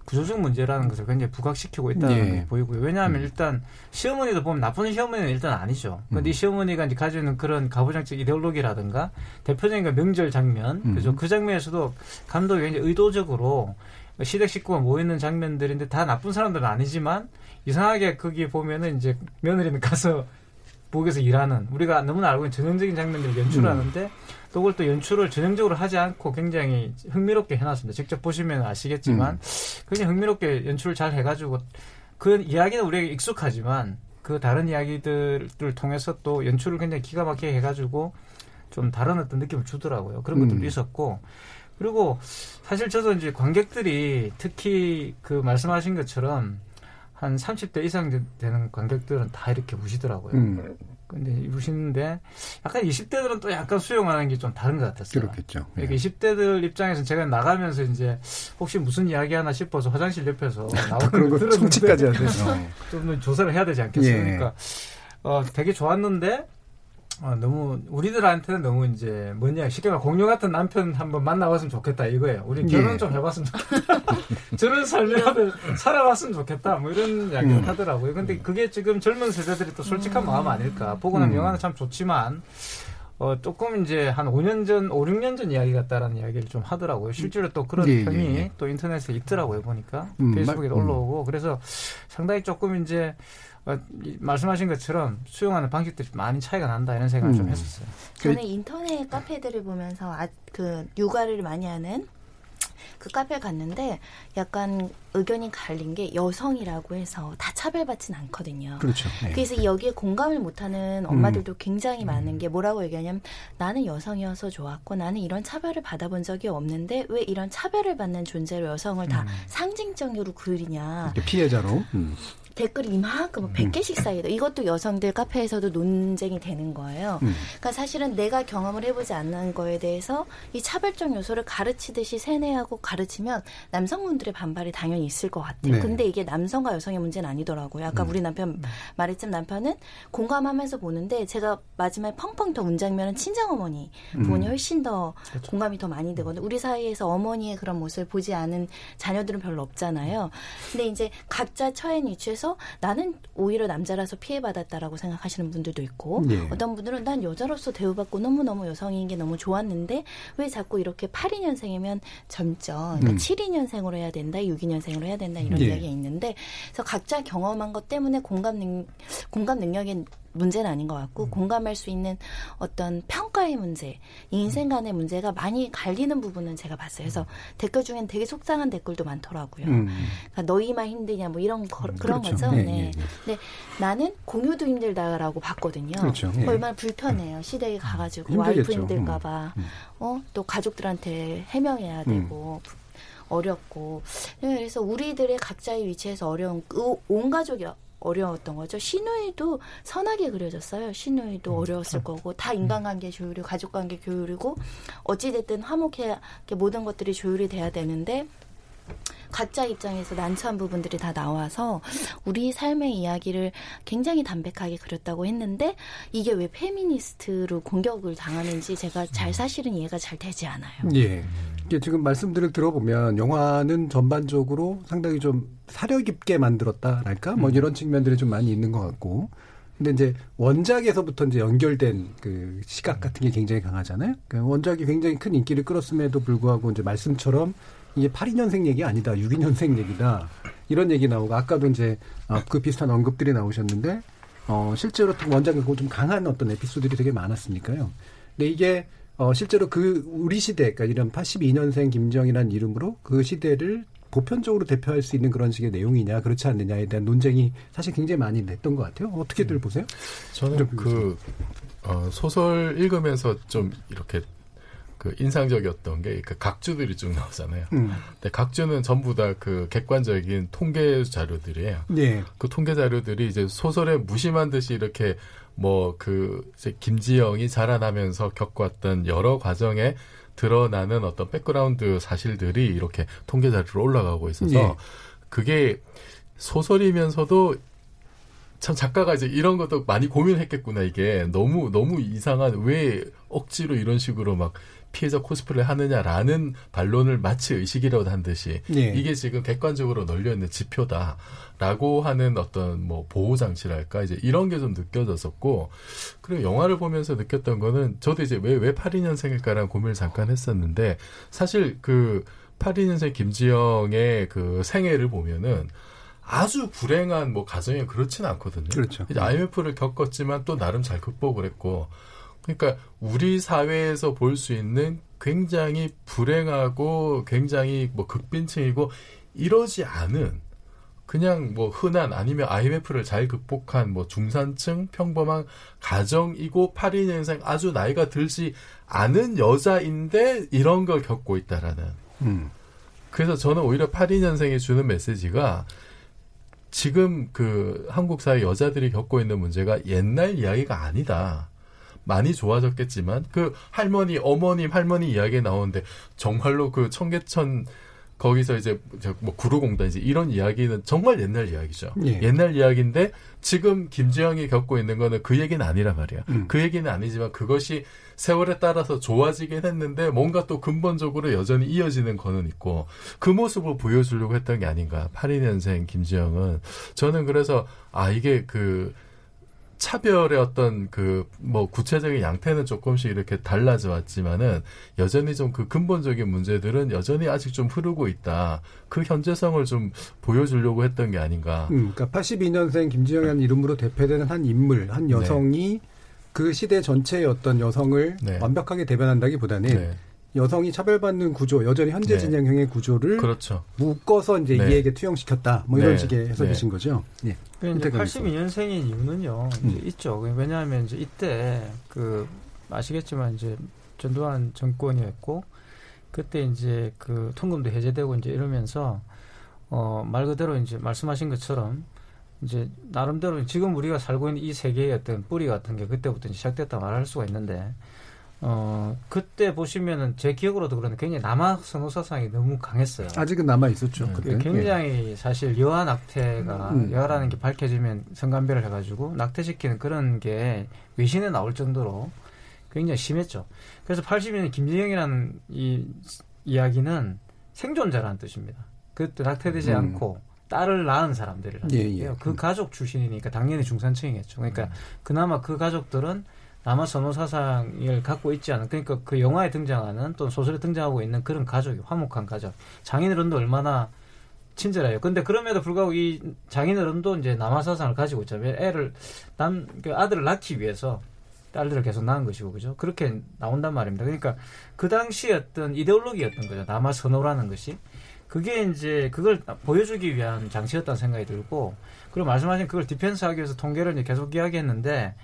구조적 문제라는 것을 굉장히 부각시키고 있다는 예. 게 보이고요. 왜냐하면 음. 일단 시어머니도 보면 나쁜 시어머니는 일단 아니죠. 근데 음. 이 시어머니가 이제 가지고 있는 그런 가부장적 이데올로기라든가 대표적인 그 명절 장면, 음. 그죠? 그 장면에서도 감독이 굉장히 의도적으로 시댁 식구가 모이는 장면들인데 다 나쁜 사람들은 아니지만 이상하게 거기 보면은 이제 며느리는 가서 부엌에서 일하는 우리가 너무나 알고 있는 전형적인 장면들을 연출하는데 또 그걸 또 연출을 전형적으로 하지 않고 굉장히 흥미롭게 해놨습니다. 직접 보시면 아시겠지만 굉장히 흥미롭게 연출을 잘 해가지고 그 이야기는 우리에게 익숙하지만 그 다른 이야기들을 통해서 또 연출을 굉장히 기가 막히게 해가지고 좀 다른 어떤 느낌을 주더라고요. 그런 것들도 음. 있었고 그리고 사실 저도 이제 관객들이 특히 그 말씀하신 것처럼 한 30대 이상 되- 되는 관객들은 다 이렇게 우시더라고요. 음. 근데 입으시는데 약간 20대들은 또 약간 수용하는 게 좀 다른 것 같았어요. 그렇겠죠. 그러니까 20대들 입장에서 제가 나가면서 이제 혹시 무슨 이야기 하나 싶어서 화장실 옆에서 나오는 그런 거 들었는데. 좀 조사를 해야 되지 않겠어요? 예. 그러니까 어, 되게 좋았는데 어, 너무 우리들한테는 너무 이제 뭐냐 쉽게 말 공룡 같은 남편 한번 만나봤으면 좋겠다 이거예요. 우리 결혼 예. 좀 해봤으면 좋겠다. 저런 삶이라도 살아봤으면 좋겠다. 뭐 이런 이야기를 음. 하더라고요. 근데 그게 지금 젊은 세대들이 또 솔직한 마음 아닐까. 보고 나면 음. 영화는 참 좋지만 어, 조금 이제 한 5년 전, 5, 6년 전 이야기 같다라는 이야기를 좀 하더라고요. 실제로 또 그런 예, 편이 예, 예. 또 인터넷에 있더라고요, 보니까. 음, 페이스북에도 말- 음. 올라오고. 그래서 상당히 조금 이제 어, 이- 말씀하신 것처럼 수용하는 방식들이 많이 차이가 난다 이런 생각을 좀 음. 했었어요. 저는 인터넷 카페들을 보면서 아, 그 육아를 많이 하는 그 카페 갔는데 약간 의견이 갈린 게 여성이라고 해서 다 차별받진 않거든요. 그렇죠. 네. 그래서 여기에 공감을 못하는 엄마들도 굉장히 많은 게 뭐라고 얘기하냐면 나는 여성이어서 좋았고 나는 이런 차별을 받아본 적이 없는데 왜 이런 차별을 받는 존재로 여성을 다 상징적으로 그리냐. 피해자로. 음. 댓글이 이만큼 뭐 100개씩 쌓이다. 이것도 여성들 카페에서도 논쟁이 되는 거예요. 음. 그러니까 사실은 내가 경험을 해보지 않는 거에 대해서 이 차별적 요소를 가르치듯이 세뇌하고 가르치면 남성분들의 반발이 당연히 있을 것 같아요. 네. 근데 이게 남성과 여성의 문제는 아니더라고요. 아까 음. 우리 남편 말했지만 남편은 공감하면서 보는데 제가 마지막에 펑펑 더 운 장면은 친정어머니 부분이 음. 훨씬 더 공감이 더 많이 되거든요. 우리 사이에서 어머니의 그런 모습을 보지 않은 자녀들은 별로 없잖아요. 근데 이제 각자 처한 위치에서 나는 오히려 남자라서 피해받았다라고 생각하시는 분들도 있고 예. 어떤 분들은 난 여자로서 대우받고 너무너무 여성인 게 너무 좋았는데 왜 자꾸 이렇게 82년생이면 젊죠. 그러니까 음. 72년생으로 해야 된다, 62년생으로 해야 된다 이런 예. 이야기가 있는데 그래서 각자 경험한 것 때문에 공감 능 공감 능력의 문제는 아닌 것 음. 같고 공감할 수 있는 어떤 평가의 문제, 인생 간의 문제가 많이 갈리는 부분은 제가 봤어요. 그래서 댓글 중엔 되게 속상한 댓글도 많더라고요. 음. 그러니까 너희만 힘드냐 뭐 이런 거, 그런 그렇죠. 거죠. 네, 네. 네, 네. 근데 나는 공유도 힘들다라고 봤거든요. 그렇죠. 예. 얼마나 불편해요. 시댁에 가가지고 힘들겠죠. 와이프 힘들까봐 음. 어 또 가족들한테 해명해야 되고 어렵고 네, 그래서 우리들의 각자의 위치에서 어려운 그온 가족이 어려웠던 거죠. 시누이도 선하게 그려졌어요. 시누이도 어려웠을 거고 다 인간관계 조율이고 가족관계 교율이고 어찌 됐든 화목해 이렇게 모든 것들이 조율이 돼야 되는데 각자 입장에서 난처한 부분들이 다 나와서 우리 삶의 이야기를 굉장히 담백하게 그렸다고 했는데 이게 왜 페미니스트로 공격을 당하는지 제가 잘 사실은 이해가 잘 되지 않아요. 예. 이게 지금 말씀들을 들어보면 영화는 전반적으로 상당히 좀 사려 깊게 만들었다랄까 뭐 이런 측면들이 좀 많이 있는 것 같고 근데 이제 원작에서부터 이제 연결된 그 시각 같은 게 굉장히 강하잖아요. 그 원작이 굉장히 큰 인기를 끌었음에도 불구하고 이제 말씀처럼 이게 82년생 얘기 아니다, 62년생 얘기다 이런 얘기 나오고 아까도 이제 어, 그 비슷한 언급들이 나오셨는데 어, 실제로 원작하고 좀 강한 어떤 에피소드들이 되게 많았으니까요. 근데 이게 어, 실제로 그 우리 시대, 그러니까 이런 82년생 김정이라는 이름으로 그 시대를 보편적으로 대표할 수 있는 그런 식의 내용이냐 그렇지 않느냐에 대한 논쟁이 사실 굉장히 많이 됐던 것 같아요. 어떻게들 보세요? 저는 그 어, 소설 읽으면서 좀 이렇게 그 인상적이었던 게 그 각주들이 쭉 나오잖아요. 음. 근데 각주는 전부 다 그 객관적인 통계 자료들이에요. 네. 그 통계 자료들이 이제 소설에 무심한 듯이 이렇게 뭐그 김지영이 자라나면서 겪었던 여러 과정에 드러나는 어떤 백그라운드 사실들이 이렇게 통계 자료로 올라가고 있어서 예. 그게 소설이면서도 참 작가가 이제 이런 것도 많이 고민했겠구나 이게 너무 너무 이상한 왜 억지로 이런 식으로 막 피해자 코스프레를 하느냐라는 반론을 마치 의식이라도 한 듯이 예. 이게 지금 객관적으로 널려 있는 지표다라고 하는 어떤 뭐 보호 장치랄까 이제 이런 게 좀 느껴졌었고 그리고 영화를 보면서 느꼈던 거는 저도 이제 왜 왜 82년생일까라는 고민을 잠깐 했었는데 사실 그 82년생 김지영의 그 생애를 보면은 아주 불행한 뭐 가정이 그렇지는 않거든요. 그렇죠. 이제 IMF를 겪었지만 또 나름 잘 극복을 했고, 그러니까 우리 사회에서 볼 수 있는 굉장히 불행하고 굉장히 뭐 극빈층이고 이러지 않은 그냥 뭐 흔한 아니면 IMF를 잘 극복한 뭐 중산층 평범한 가정이고 82년생 아주 나이가 들지 않은 여자인데 이런 걸 겪고 있다라는. 음. 그래서 저는 오히려 82년생이 주는 메시지가 지금 그 한국 사회 여자들이 겪고 있는 문제가 옛날 이야기가 아니다. 많이 좋아졌겠지만 그 할머니, 어머님, 할머니 이야기 나오는데 정말로 그 청계천 거기서 이제 뭐 구루공단 이제 이런 이야기는 정말 옛날 이야기죠. 예. 옛날 이야기인데 지금 김지영이 겪고 있는 거는 그 얘기는 아니란 말이야. 음. 그 얘기는 아니지만 그것이 세월에 따라서 좋아지긴 했는데 뭔가 또 근본적으로 여전히 이어지는 거는 있고 그 모습을 보여주려고 했던 게 아닌가. 82년생 김지영은 저는 그래서 아 이게 그 차별의 어떤 그 뭐 구체적인 양태는 조금씩 이렇게 달라져 왔지만은 여전히 좀 그 근본적인 문제들은 여전히 아직 좀 흐르고 있다. 그 현재성을 좀 보여주려고 했던 게 아닌가. 음, 그러니까 82년생 김지영이라는 이름으로 대표되는 한 인물, 한 여성이 그 시대 전체의 어떤 여성을 네. 완벽하게 대변한다기보다는 네. 여성이 차별받는 구조, 여전히 현재 네. 진영형의 구조를 그렇죠. 묶어서 이제 네. 이에게 투영시켰다. 뭐 이런 네. 식의 해석이신 네. 거죠. 예. 그 이제 윤태경 교수. 82년생인 이유는요, 이제 음. 있죠. 왜냐하면 이제 이때 그 아시겠지만 이제 전두환 정권이었고 그때 이제 그 통금도 해제되고 이제 이러면서 어 말 그대로 이제 말씀하신 것처럼 이제 나름대로 지금 우리가 살고 있는 이 세계의 어떤 뿌리 같은 게 그때부터 이제 시작됐다 말할 수가 있는데 어 그때 보시면은 제 기억으로도 그런데 굉장히 남아 선호 사상이 너무 강했어요. 아직은 남아 있었죠. 그때. 굉장히 사실 여아 낙태가 음. 여아라는 게 밝혀지면 성관배를 해가지고 낙태시키는 그런 게 외신에 나올 정도로 굉장히 심했죠. 그래서 80년에 김지영이라는 이 이야기는 생존자라는 뜻입니다. 그때 낙태되지 음. 않고 딸을 낳은 사람들이라는 예. 예. 그 가족 출신이니까 당연히 중산층이겠죠. 그러니까 그나마 그 가족들은 남아 선호 사상을 갖고 있지 않은 그러니까 그 영화에 등장하는 또 소설에 등장하고 있는 그런 가족이 화목한 가족. 장인어른도 얼마나 친절해요. 근데 그럼에도 불구하고 이 장인어른도 이제 남아 사상을 가지고 있잖아요. 애를 남, 그 아들을 낳기 위해서 딸들을 계속 낳은 것이고, 그죠? 그렇게 나온단 말입니다. 그러니까 그 당시 어떤 이데올로기였던 거죠. 남아 선호라는 것이. 그게 이제 그걸 보여주기 위한 장치였다는 생각이 들고, 그리고 말씀하신 그걸 디펜스하기 위해서 통계를 이제 계속 이야기했는데,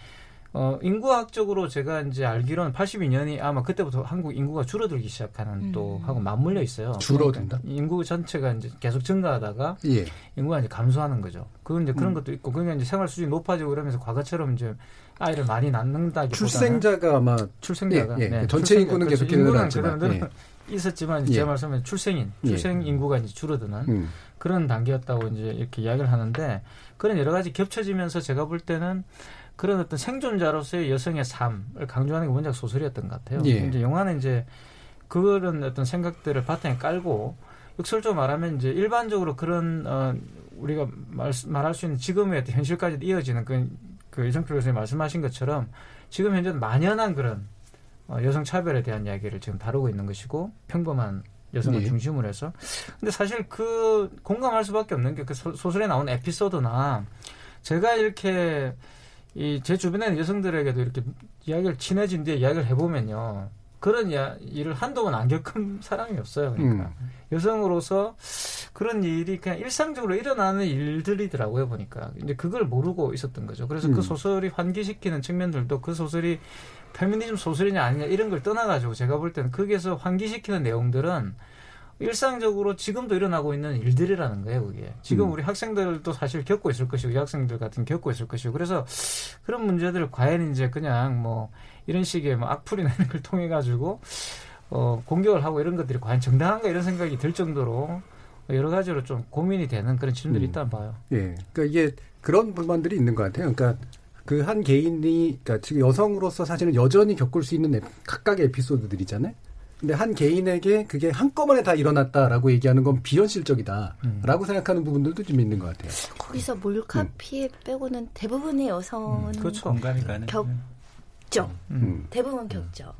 어, 인구학적으로 제가 이제 알기로는 82년이 아마 그때부터 한국 인구가 줄어들기 시작하는 또 하고 맞물려 있어요. 줄어든다? 그러니까 인구 전체가 이제 계속 증가하다가 예. 인구가 이제 감소하는 거죠. 그건 이제 그런 음. 것도 있고, 그러니까 이제 생활 수준이 높아지고 그러면서 과거처럼 이제 아이를 많이 낳는다기보다는 출생자가 아마 출생자가 예, 예. 네, 전체 출생자, 인구는. 계속 인구는 늘어났지만 그런 예. 있었지만 예. 제 말씀은 출생인 예. 출생 인구가 이제 줄어드는 음. 그런 단계였다고 이제 이렇게 이야기를 하는데 그런 여러 가지 겹쳐지면서 제가 볼 때는 그런 어떤 생존자로서의 여성의 삶을 강조하는 게 원작 소설이었던 것 같아요. 예. 이제 영화는 이제 그런 어떤 생각들을 바탕에 깔고 역설적으로 말하면 이제 일반적으로 그런 어 우리가 말, 말할 수 있는 지금의 어떤 현실까지 이어지는 그, 그 이성필 교수님 말씀하신 것처럼 지금 현재는 만연한 그런 어, 여성 차별에 대한 이야기를 지금 다루고 있는 것이고 평범한 여성을 네. 중심으로 해서 근데 사실 그 공감할 수밖에 없는 게 그 소설에 나온 에피소드나 제가 이렇게 이 제 주변에 있는 여성들에게도 이렇게 이야기를 친해진 뒤에 이야기를 해보면요. 그런 이야, 일을 한동안 안 겪은 사람이 없어요 그러니까. 여성으로서 그런 일이 그냥 일상적으로 일어나는 일들이더라고요 보니까. 이제 그걸 모르고 있었던 거죠. 그래서 음. 그 소설이 환기시키는 측면들도 그 소설이 페미니즘 소설이냐 아니냐 이런 걸 떠나가지고 제가 볼 때는 거기에서 환기시키는 내용들은 일상적으로 지금도 일어나고 있는 일들이라는 거예요, 그게. 지금 음. 우리 학생들도 사실 겪고 있을 것이고, 여학생들 같은 겪고 있을 것이고, 그래서 그런 문제들을 과연 이제 그냥 뭐 이런 식의 뭐 악플이나 이런 걸 통해 가지고, 어, 공격을 하고 이런 것들이 과연 정당한가 이런 생각이 들 정도로 여러 가지로 좀 고민이 되는 그런 질문들이 음. 있다는 봐요. 예. 그러니까 이게 그런 부분들이 있는 것 같아요. 그러니까 그 한 개인이, 그러니까 지금 여성으로서 사실은 여전히 겪을 수 있는 에- 각각의 에피소드들이잖아요. 근데 한 개인에게 그게 한꺼번에 다 일어났다라고 얘기하는 건 비현실적이다라고 생각하는 부분들도 좀 있는 것 같아요. 거기서 몰카 피해 빼고는 대부분의 여성은 그렇죠. 공감이 가는. 겪죠. 음. 대부분 겪죠.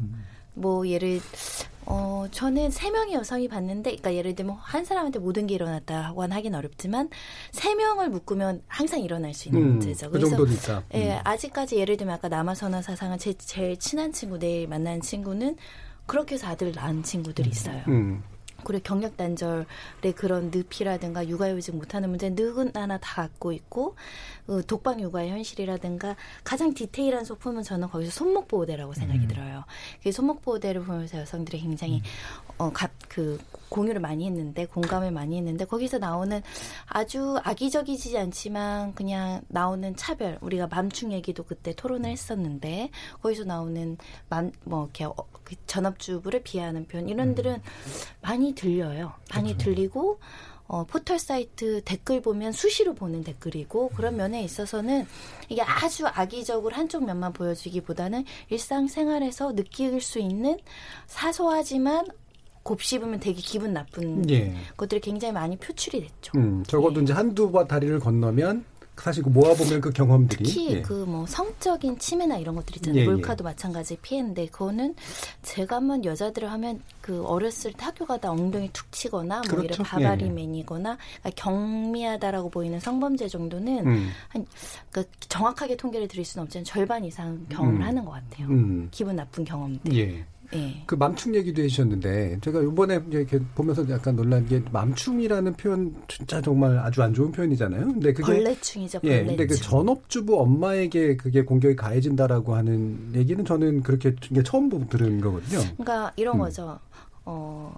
뭐 예를 어 저는 세 명의 여성이 봤는데, 그러니까 예를 들면 한 사람한테 모든 게 일어났다고 하긴 어렵지만 세 명을 묶으면 항상 일어날 수 있는 음, 문제죠. 그 있다. 예, 음. 아직까지 예를 들면 아까 남아선화 사상은 제 제일 친한 친구 내일 만난 친구는 그렇게 해서 아들 낳은 친구들이 있어요. 음. 그리고 경력 단절의 그런 늪이라든가 육아휴직 못하는 문제 누구나 다 갖고 있고 그 독방 육아의 현실이라든가 가장 디테일한 소품은 저는 거기서 손목 보호대라고 생각이 음. 들어요. 그 손목 보호대를 보면서 여성들이 굉장히 어, 가, 그 공유를 많이 했는데 공감을 많이 했는데 거기서 나오는 아주 악의적이지 않지만 그냥 나오는 차별. 우리가 맘충 얘기도 그때 토론을 했었는데 거기서 나오는 맘뭐 이렇게 어, 그 전업주부를 비하하는 표현 이런들은 많이 들려요. 많이 들리고 어, 포털 사이트 댓글 보면 수시로 보는 댓글이고 그런 면에 있어서는 이게 아주 악의적으로 한쪽 면만 보여주기보다는 일상생활에서 느낄 수 있는 사소하지만 곱씹으면 되게 기분 나쁜 예. 것들이 굉장히 많이 표출이 됐죠. 음, 적어도 이제 한두 번 다리를 건너면 사실 그 모아보면 그 경험들이 특히 예. 그뭐 성적인 침해나 이런 것들 있잖아요. 예, 몰카도 마찬가지 피해인데 그거는 제가 한번 여자들을 하면 그 어렸을 때 학교 가다 엉덩이 툭 치거나 뭐 그렇죠. 이런 바바리 예. 맨이거나 그러니까 경미하다라고 보이는 성범죄 정도는 음. 한 그러니까 정확하게 통계를 드릴 수는 없지만 절반 이상 경험을 음. 하는 것 같아요. 음. 기분 나쁜 경험들. 예. 예. 그 맘충 얘기도 해주셨는데 제가 이번에 이렇게 보면서 약간 놀란 게 맘충이라는 표현 진짜 정말 아주 안 좋은 표현이잖아요. 근데 그게 벌레충이죠. 예, 벌레충. 근데 그 전업주부 엄마에게 그게 공격이 가해진다라고 하는 얘기는 저는 그렇게 이게 처음 보- 들은 거거든요. 그러니까 이런 음. 거죠. 어.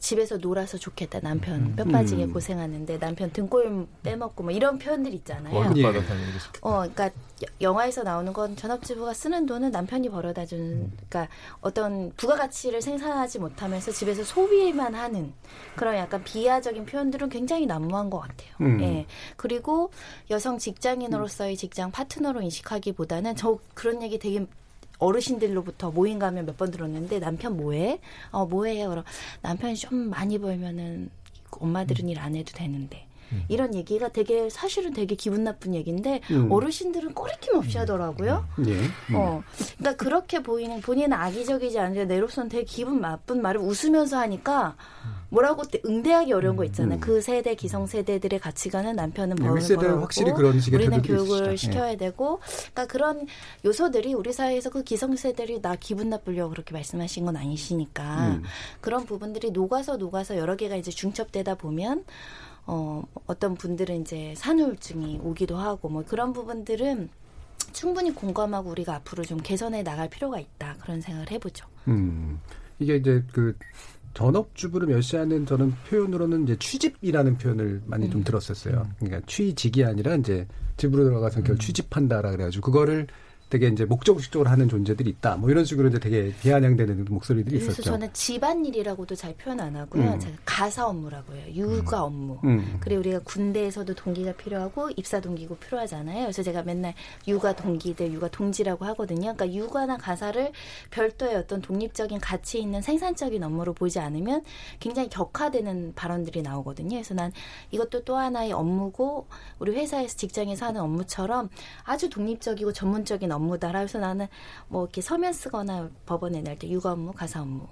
집에서 놀아서 좋겠다 남편 뼈 빠지게 음. 고생하는데 남편 등골 빼먹고 뭐 이런 표현들 있잖아요. 월급 예. 받아 다니는. 어, 그러니까 여- 영화에서 나오는 건 전업주부가 쓰는 돈은 남편이 벌어다 주는, 그러니까 어떤 부가가치를 생산하지 못하면서 집에서 소비만 하는 그런 약간 비하적인 표현들은 굉장히 난무한 것 같아요. 음. 예. 그리고 여성 직장인으로서의 직장 파트너로 인식하기보다는 저 그런 얘기 되게 어르신들로부터 모임 가면 몇 번 들었는데 남편 뭐해? 어 뭐해? 그럼 남편이 좀 많이 벌면은 엄마들은 일 안 해도 되는데 이런 얘기가 되게 사실은 되게 기분 나쁜 얘기인데 음. 어르신들은 꼬리낌 없이 하더라고요. 예. 음. 어, 그러니까 그렇게 보이는 본인은 악의적이지 않은데 내로서는 되게 기분 나쁜 말을 웃으면서 하니까 뭐라고 때 응대하기 어려운 거 있잖아요. 그 세대 기성 세대들의 가치관은 남편은 네, 벌는 벌어오고 확실히 그런 식의 우리는 교육을 있으시죠. 시켜야 되고, 그러니까 그런 요소들이 우리 사회에서 그 기성 세대들이 나 기분 나쁘려고 그렇게 말씀하신 건 아니시니까 음. 그런 부분들이 녹아서 녹아서 여러 개가 이제 중첩되다 보면. 어, 어떤 분들은 이제 산후우증이 오기도 하고 뭐 그런 부분들은 충분히 공감하고 우리가 앞으로 좀 개선해 나갈 필요가 있다 그런 생각을 해보죠. 음. 이게 이제 그 전업주부를 멸시하는 저는 표현으로는 이제 취집이라는 표현을 많이 좀 들었었어요. 그러니까 취직이 아니라 이제 집으로 들어가서 그걸 취집한다라 그래가지고 그거를 되게 이제 목적식적으로 하는 존재들이 있다. 뭐 이런 식으로 이제 되게 비아냥대는 목소리들이 그래서 있었죠. 저는 집안일이라고도 잘 표현 안 하고요. 음. 제가 가사 업무라고 해요. 육아 업무. 음. 그리고 우리가 군대에서도 동기가 필요하고 입사 동기고 필요하잖아요. 그래서 제가 맨날 육아 동기들, 육아 동지라고 하거든요. 그러니까 육아나 가사를 별도의 어떤 독립적인 가치 있는 생산적인 업무로 보지 않으면 굉장히 격하되는 발언들이 나오거든요. 그래서 난 이것도 또 하나의 업무고 우리 회사에서 직장에서 하는 업무처럼 아주 독립적이고 전문적인 업무다라 해서 나는 뭐 이렇게 서면 쓰거나 법원에 낼 때 육아 업무, 가사 업무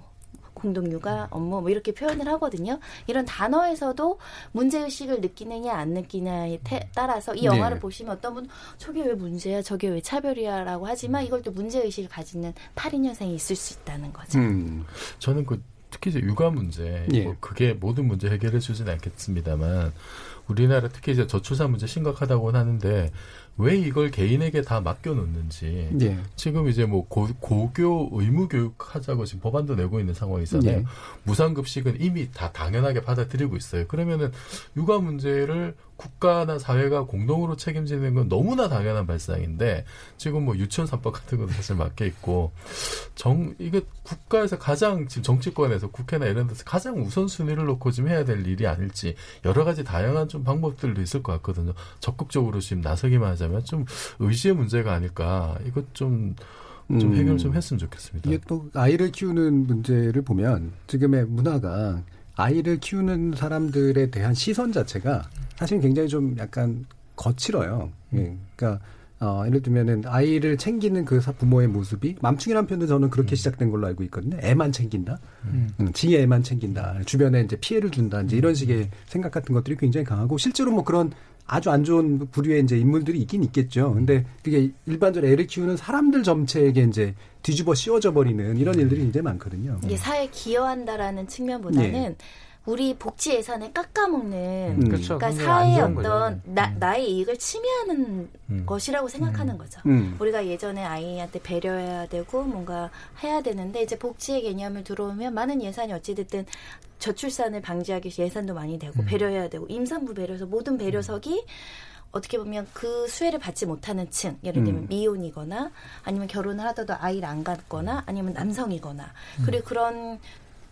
공동 육아 업무 뭐 이렇게 표현을 하거든요. 이런 단어에서도 문제 의식을 느끼느냐 안 느끼냐에 태- 따라서 이 영화를 네. 보시면 어떤 분 저게 왜 문제야, 저게 왜 차별이야라고 하지만 이걸 또 문제 의식을 가지는 82년생이 있을 수 있다는 거죠. 음. 저는 그 특히 이제 육아 문제, 예. 뭐 그게 모든 문제 해결해 주진 않겠습니다만 우리나라 특히 이제 저출산 문제 심각하다고는 하는데 왜 이걸 개인에게 다 맡겨놓는지 예. 지금 이제 뭐 고, 고교 의무 교육 하자고 지금 법안도 내고 있는 상황이잖아요. 예. 무상급식은 이미 다 당연하게 받아들이고 있어요. 그러면은 육아 문제를 국가나 사회가 공동으로 책임지는 건 너무나 당연한 발상인데 지금 뭐 유치원 3법 같은 것도 사실 맡겨 있고 정 이게 국가에서 가장 지금 정치권에서 국회나 이런 데서 가장 우선순위를 놓고 지금 해야 될 일이 아닐지 여러 가지 다양한 좀 방법들도 있을 것 같거든요. 적극적으로 지금 나서기만 하자면 좀 의지의 문제가 아닐까. 이것 좀좀 음. 해결 좀 했으면 좋겠습니다. 이게 또 아이를 키우는 문제를 보면 지금의 문화가 아이를 키우는 사람들에 대한 시선 자체가 사실 굉장히 좀 약간 거칠어요. 예. 그러니까 어, 예를 들면은 아이를 챙기는 그 사- 부모의 모습이 맘충이라는 표현도 저는 그렇게 시작된 걸로 알고 있거든요. 애만 챙긴다. 음. 음, 지 애만 챙긴다. 주변에 이제 피해를 준다. 이제 이런 식의 생각 같은 것들이 굉장히 강하고 실제로 뭐 그런 아주 안 좋은 부류의 이제 인물들이 있긴 있겠죠. 근데 그게 일반적으로 애를 키우는 사람들 전체에게 이제 뒤집어 씌워져 버리는 이런 일들이 굉장히 많거든요. 이게 사회에 기여한다라는 측면보다는 예. 우리 복지 예산을 깎아먹는 음. 그렇죠. 그러니까 사회의 어떤. 나, 나의 이익을 침해하는 것이라고 생각하는 거죠. 음. 우리가 예전에 아이한테 배려해야 되고 뭔가 해야 되는데 이제 복지의 개념을 들어오면 많은 예산이 어찌됐든 저출산을 방지하기 위해서 예산도 많이 되고 배려해야 되고 임산부 배려서 모든 배려석이 어떻게 보면 그 수혜를 받지 못하는 층, 예를 들면 음. 미혼이거나 아니면 결혼을 하다도 아이를 안 갖거나 아니면 남성이거나 그리고 그런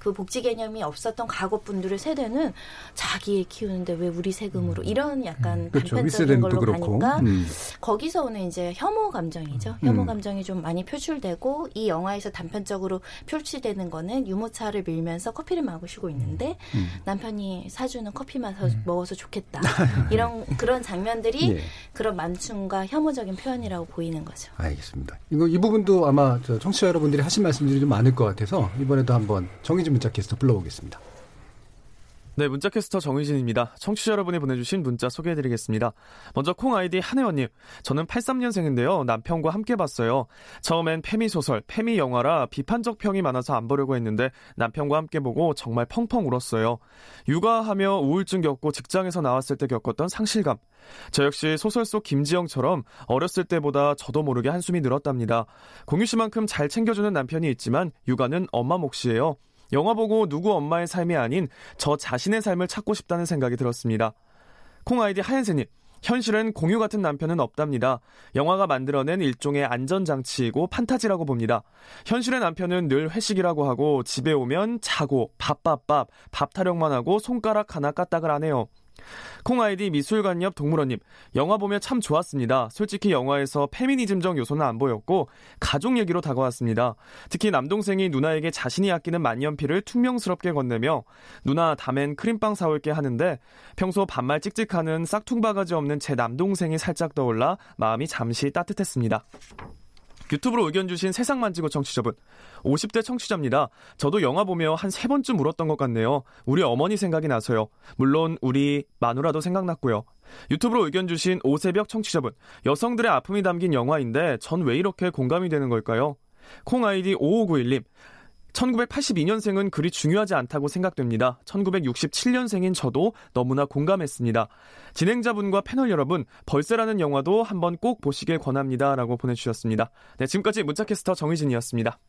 그 복지 개념이 없었던 가곡분들의 세대는 자기 애 키우는데 왜 우리 세금으로 이런 약간 그렇죠. 단편적인 걸로 그렇고. 가니까 음. 거기서 오는 이제 혐오 감정이죠. 혐오 음. 감정이 좀 많이 표출되고 이 영화에서 단편적으로 표출되는 거는 유모차를 밀면서 커피를 마시고 있는데 음. 남편이 사주는 커피 마서 먹어서 좋겠다. 이런 그런 장면들이 예. 그런 만충과 혐오적인 표현이라고 보이는 거죠. 알겠습니다. 이거 이 부분도 아마 저 청취자 여러분들이 하신 말씀들이 좀 많을 것 같아서 이번에도 한번 정의진 문자 캐스터 불러보겠습니다. 네, 문자캐스터 정의진입니다. 청취자 여러분이 보내주신 문자 소개해드리겠습니다. 먼저 콩 아이디 한혜원님. 저는 83년생인데요. 남편과 함께 봤어요. 처음엔 페미 소설, 페미 영화라 비판적 평이 많아서 안 보려고 했는데 남편과 함께 보고 정말 펑펑 울었어요. 육아하며 우울증 겪고 직장에서 나왔을 때 겪었던 상실감. 저 역시 소설 속 김지영처럼 어렸을 때보다 저도 모르게 한숨이 늘었답니다. 공유 씨만큼 잘 챙겨주는 남편이 있지만 육아는 엄마 몫이에요. 영화 보고 누구 엄마의 삶이 아닌 저 자신의 삶을 찾고 싶다는 생각이 들었습니다. 콩 아이디 하얀새님. 현실은 공유 같은 남편은 없답니다. 영화가 만들어낸 일종의 안전장치이고 판타지라고 봅니다. 현실의 남편은 늘 회식이라고 하고 집에 오면 자고 밥밥밥 밥 타령만 하고 손가락 하나 까딱을 안 해요. 콩 아이디 미술관 옆 동물원님 영화 보며 참 좋았습니다. 솔직히 영화에서 페미니즘적 요소는 안 보였고 가족 얘기로 다가왔습니다. 특히 남동생이 누나에게 자신이 아끼는 만년필을 퉁명스럽게 건네며 누나 다음엔 크림빵 사올게 하는데 평소 반말 찍찍하는 싹퉁 바가지 없는 제 남동생이 살짝 떠올라 마음이 잠시 따뜻했습니다. 유튜브로 의견 주신 세상 만지고 청취자분. 50대 청취자입니다. 저도 영화 보며 한 세 번쯤 울었던 것 같네요. 우리 어머니 생각이 나서요. 물론 우리 마누라도 생각났고요. 유튜브로 의견 주신 오새벽 청취자분. 여성들의 아픔이 담긴 영화인데 전 왜 이렇게 공감이 되는 걸까요? 콩 아이디 5591님. 1982년생은 그리 중요하지 않다고 생각됩니다. 1967년생인 저도 너무나 공감했습니다. 진행자분과 패널 여러분, 벌새라는 영화도 한번 꼭 보시길 권합니다. 라고 보내주셨습니다. 네, 지금까지 문자캐스터 정희진이었습니다.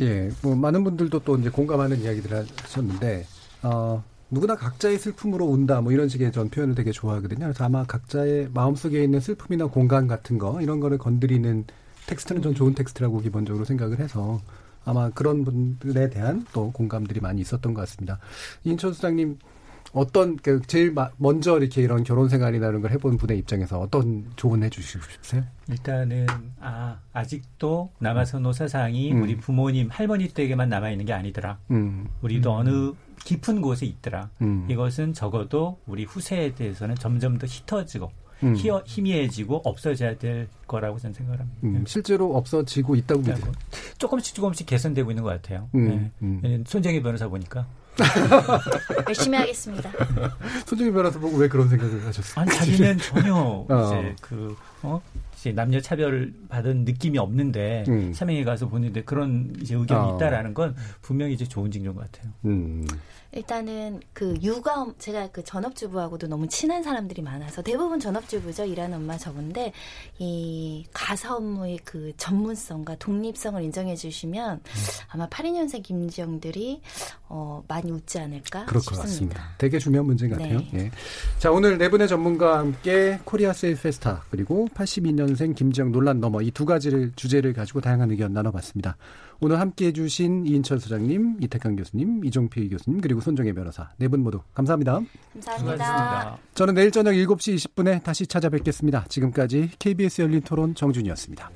예, 뭐 많은 분들도 또 이제 공감하는 이야기들 하셨는데 어, 누구나 각자의 슬픔으로 운다 뭐 이런 식의 전 표현을 되게 좋아하거든요. 그래서 아마 각자의 마음속에 있는 슬픔이나 공간 같은 거 이런 거를 건드리는 텍스트는 전 좋은 텍스트라고 기본적으로 생각을 해서 아마 그런 분들에 대한 또 공감들이 많이 있었던 것 같습니다. 이인철 수장님 어떤 그 제일 마- 먼저 이렇게 이런 결혼 생활이나 이런 걸 해본 분의 입장에서 어떤 조언 해 주시고 싶으세요? 일단은 아 아직도 남아선호 사상이 음. 우리 부모님 할머니 댁에만 남아 있는 게 아니더라. 음. 우리도 어느 깊은 곳에 있더라. 음. 이것은 적어도 우리 후세에 대해서는 점점 더 짙어지고 음. 희어, 희미해지고 없어져야 될 거라고 저는 생각합니다. 음, 실제로 없어지고 있다고 믿어요. 조금씩 조금씩 개선되고 있는 것 같아요. 음, 네. 음. 손정희 변호사 보니까 열심히 하겠습니다. 손정희 변호사 보고 왜 그런 생각을 하셨어요? 아니 자기는 전혀 어. 이제 그 어? 이제 남녀 차별 받은 느낌이 없는데 음. 삼행에 가서 보는데 그런 이제 의견이 어. 있다라는 건 분명히 이제 좋은 징조인 것 같아요. 음. 일단은 그 육아 제가 그 전업주부하고도 너무 친한 사람들이 많아서 대부분 전업주부죠 일하는 엄마 저분데 이 가사 업무의 그 전문성과 독립성을 인정해 주시면 아마 82년생 김지영들이 어 많이 웃지 않을까 그럴 것 싶습니다. 같습니다. 되게 중요한 문제인 것 같아요. 네. 예. 자, 오늘 네 분의 전문가와 함께 코리아 세일 페스타 그리고 82년생 김지영 논란 넘어 이두 가지를 주제를 가지고 다양한 의견 나눠봤습니다. 오늘 함께 해주신 이인철 소장님, 이태강 교수님, 이종필 교수님 그리고 손정혜 변호사 네 분 모두 감사합니다. 감사합니다. 저는 내일 저녁 7시 20분에 다시 찾아뵙겠습니다. 지금까지 KBS 열린 토론 정준이었습니다.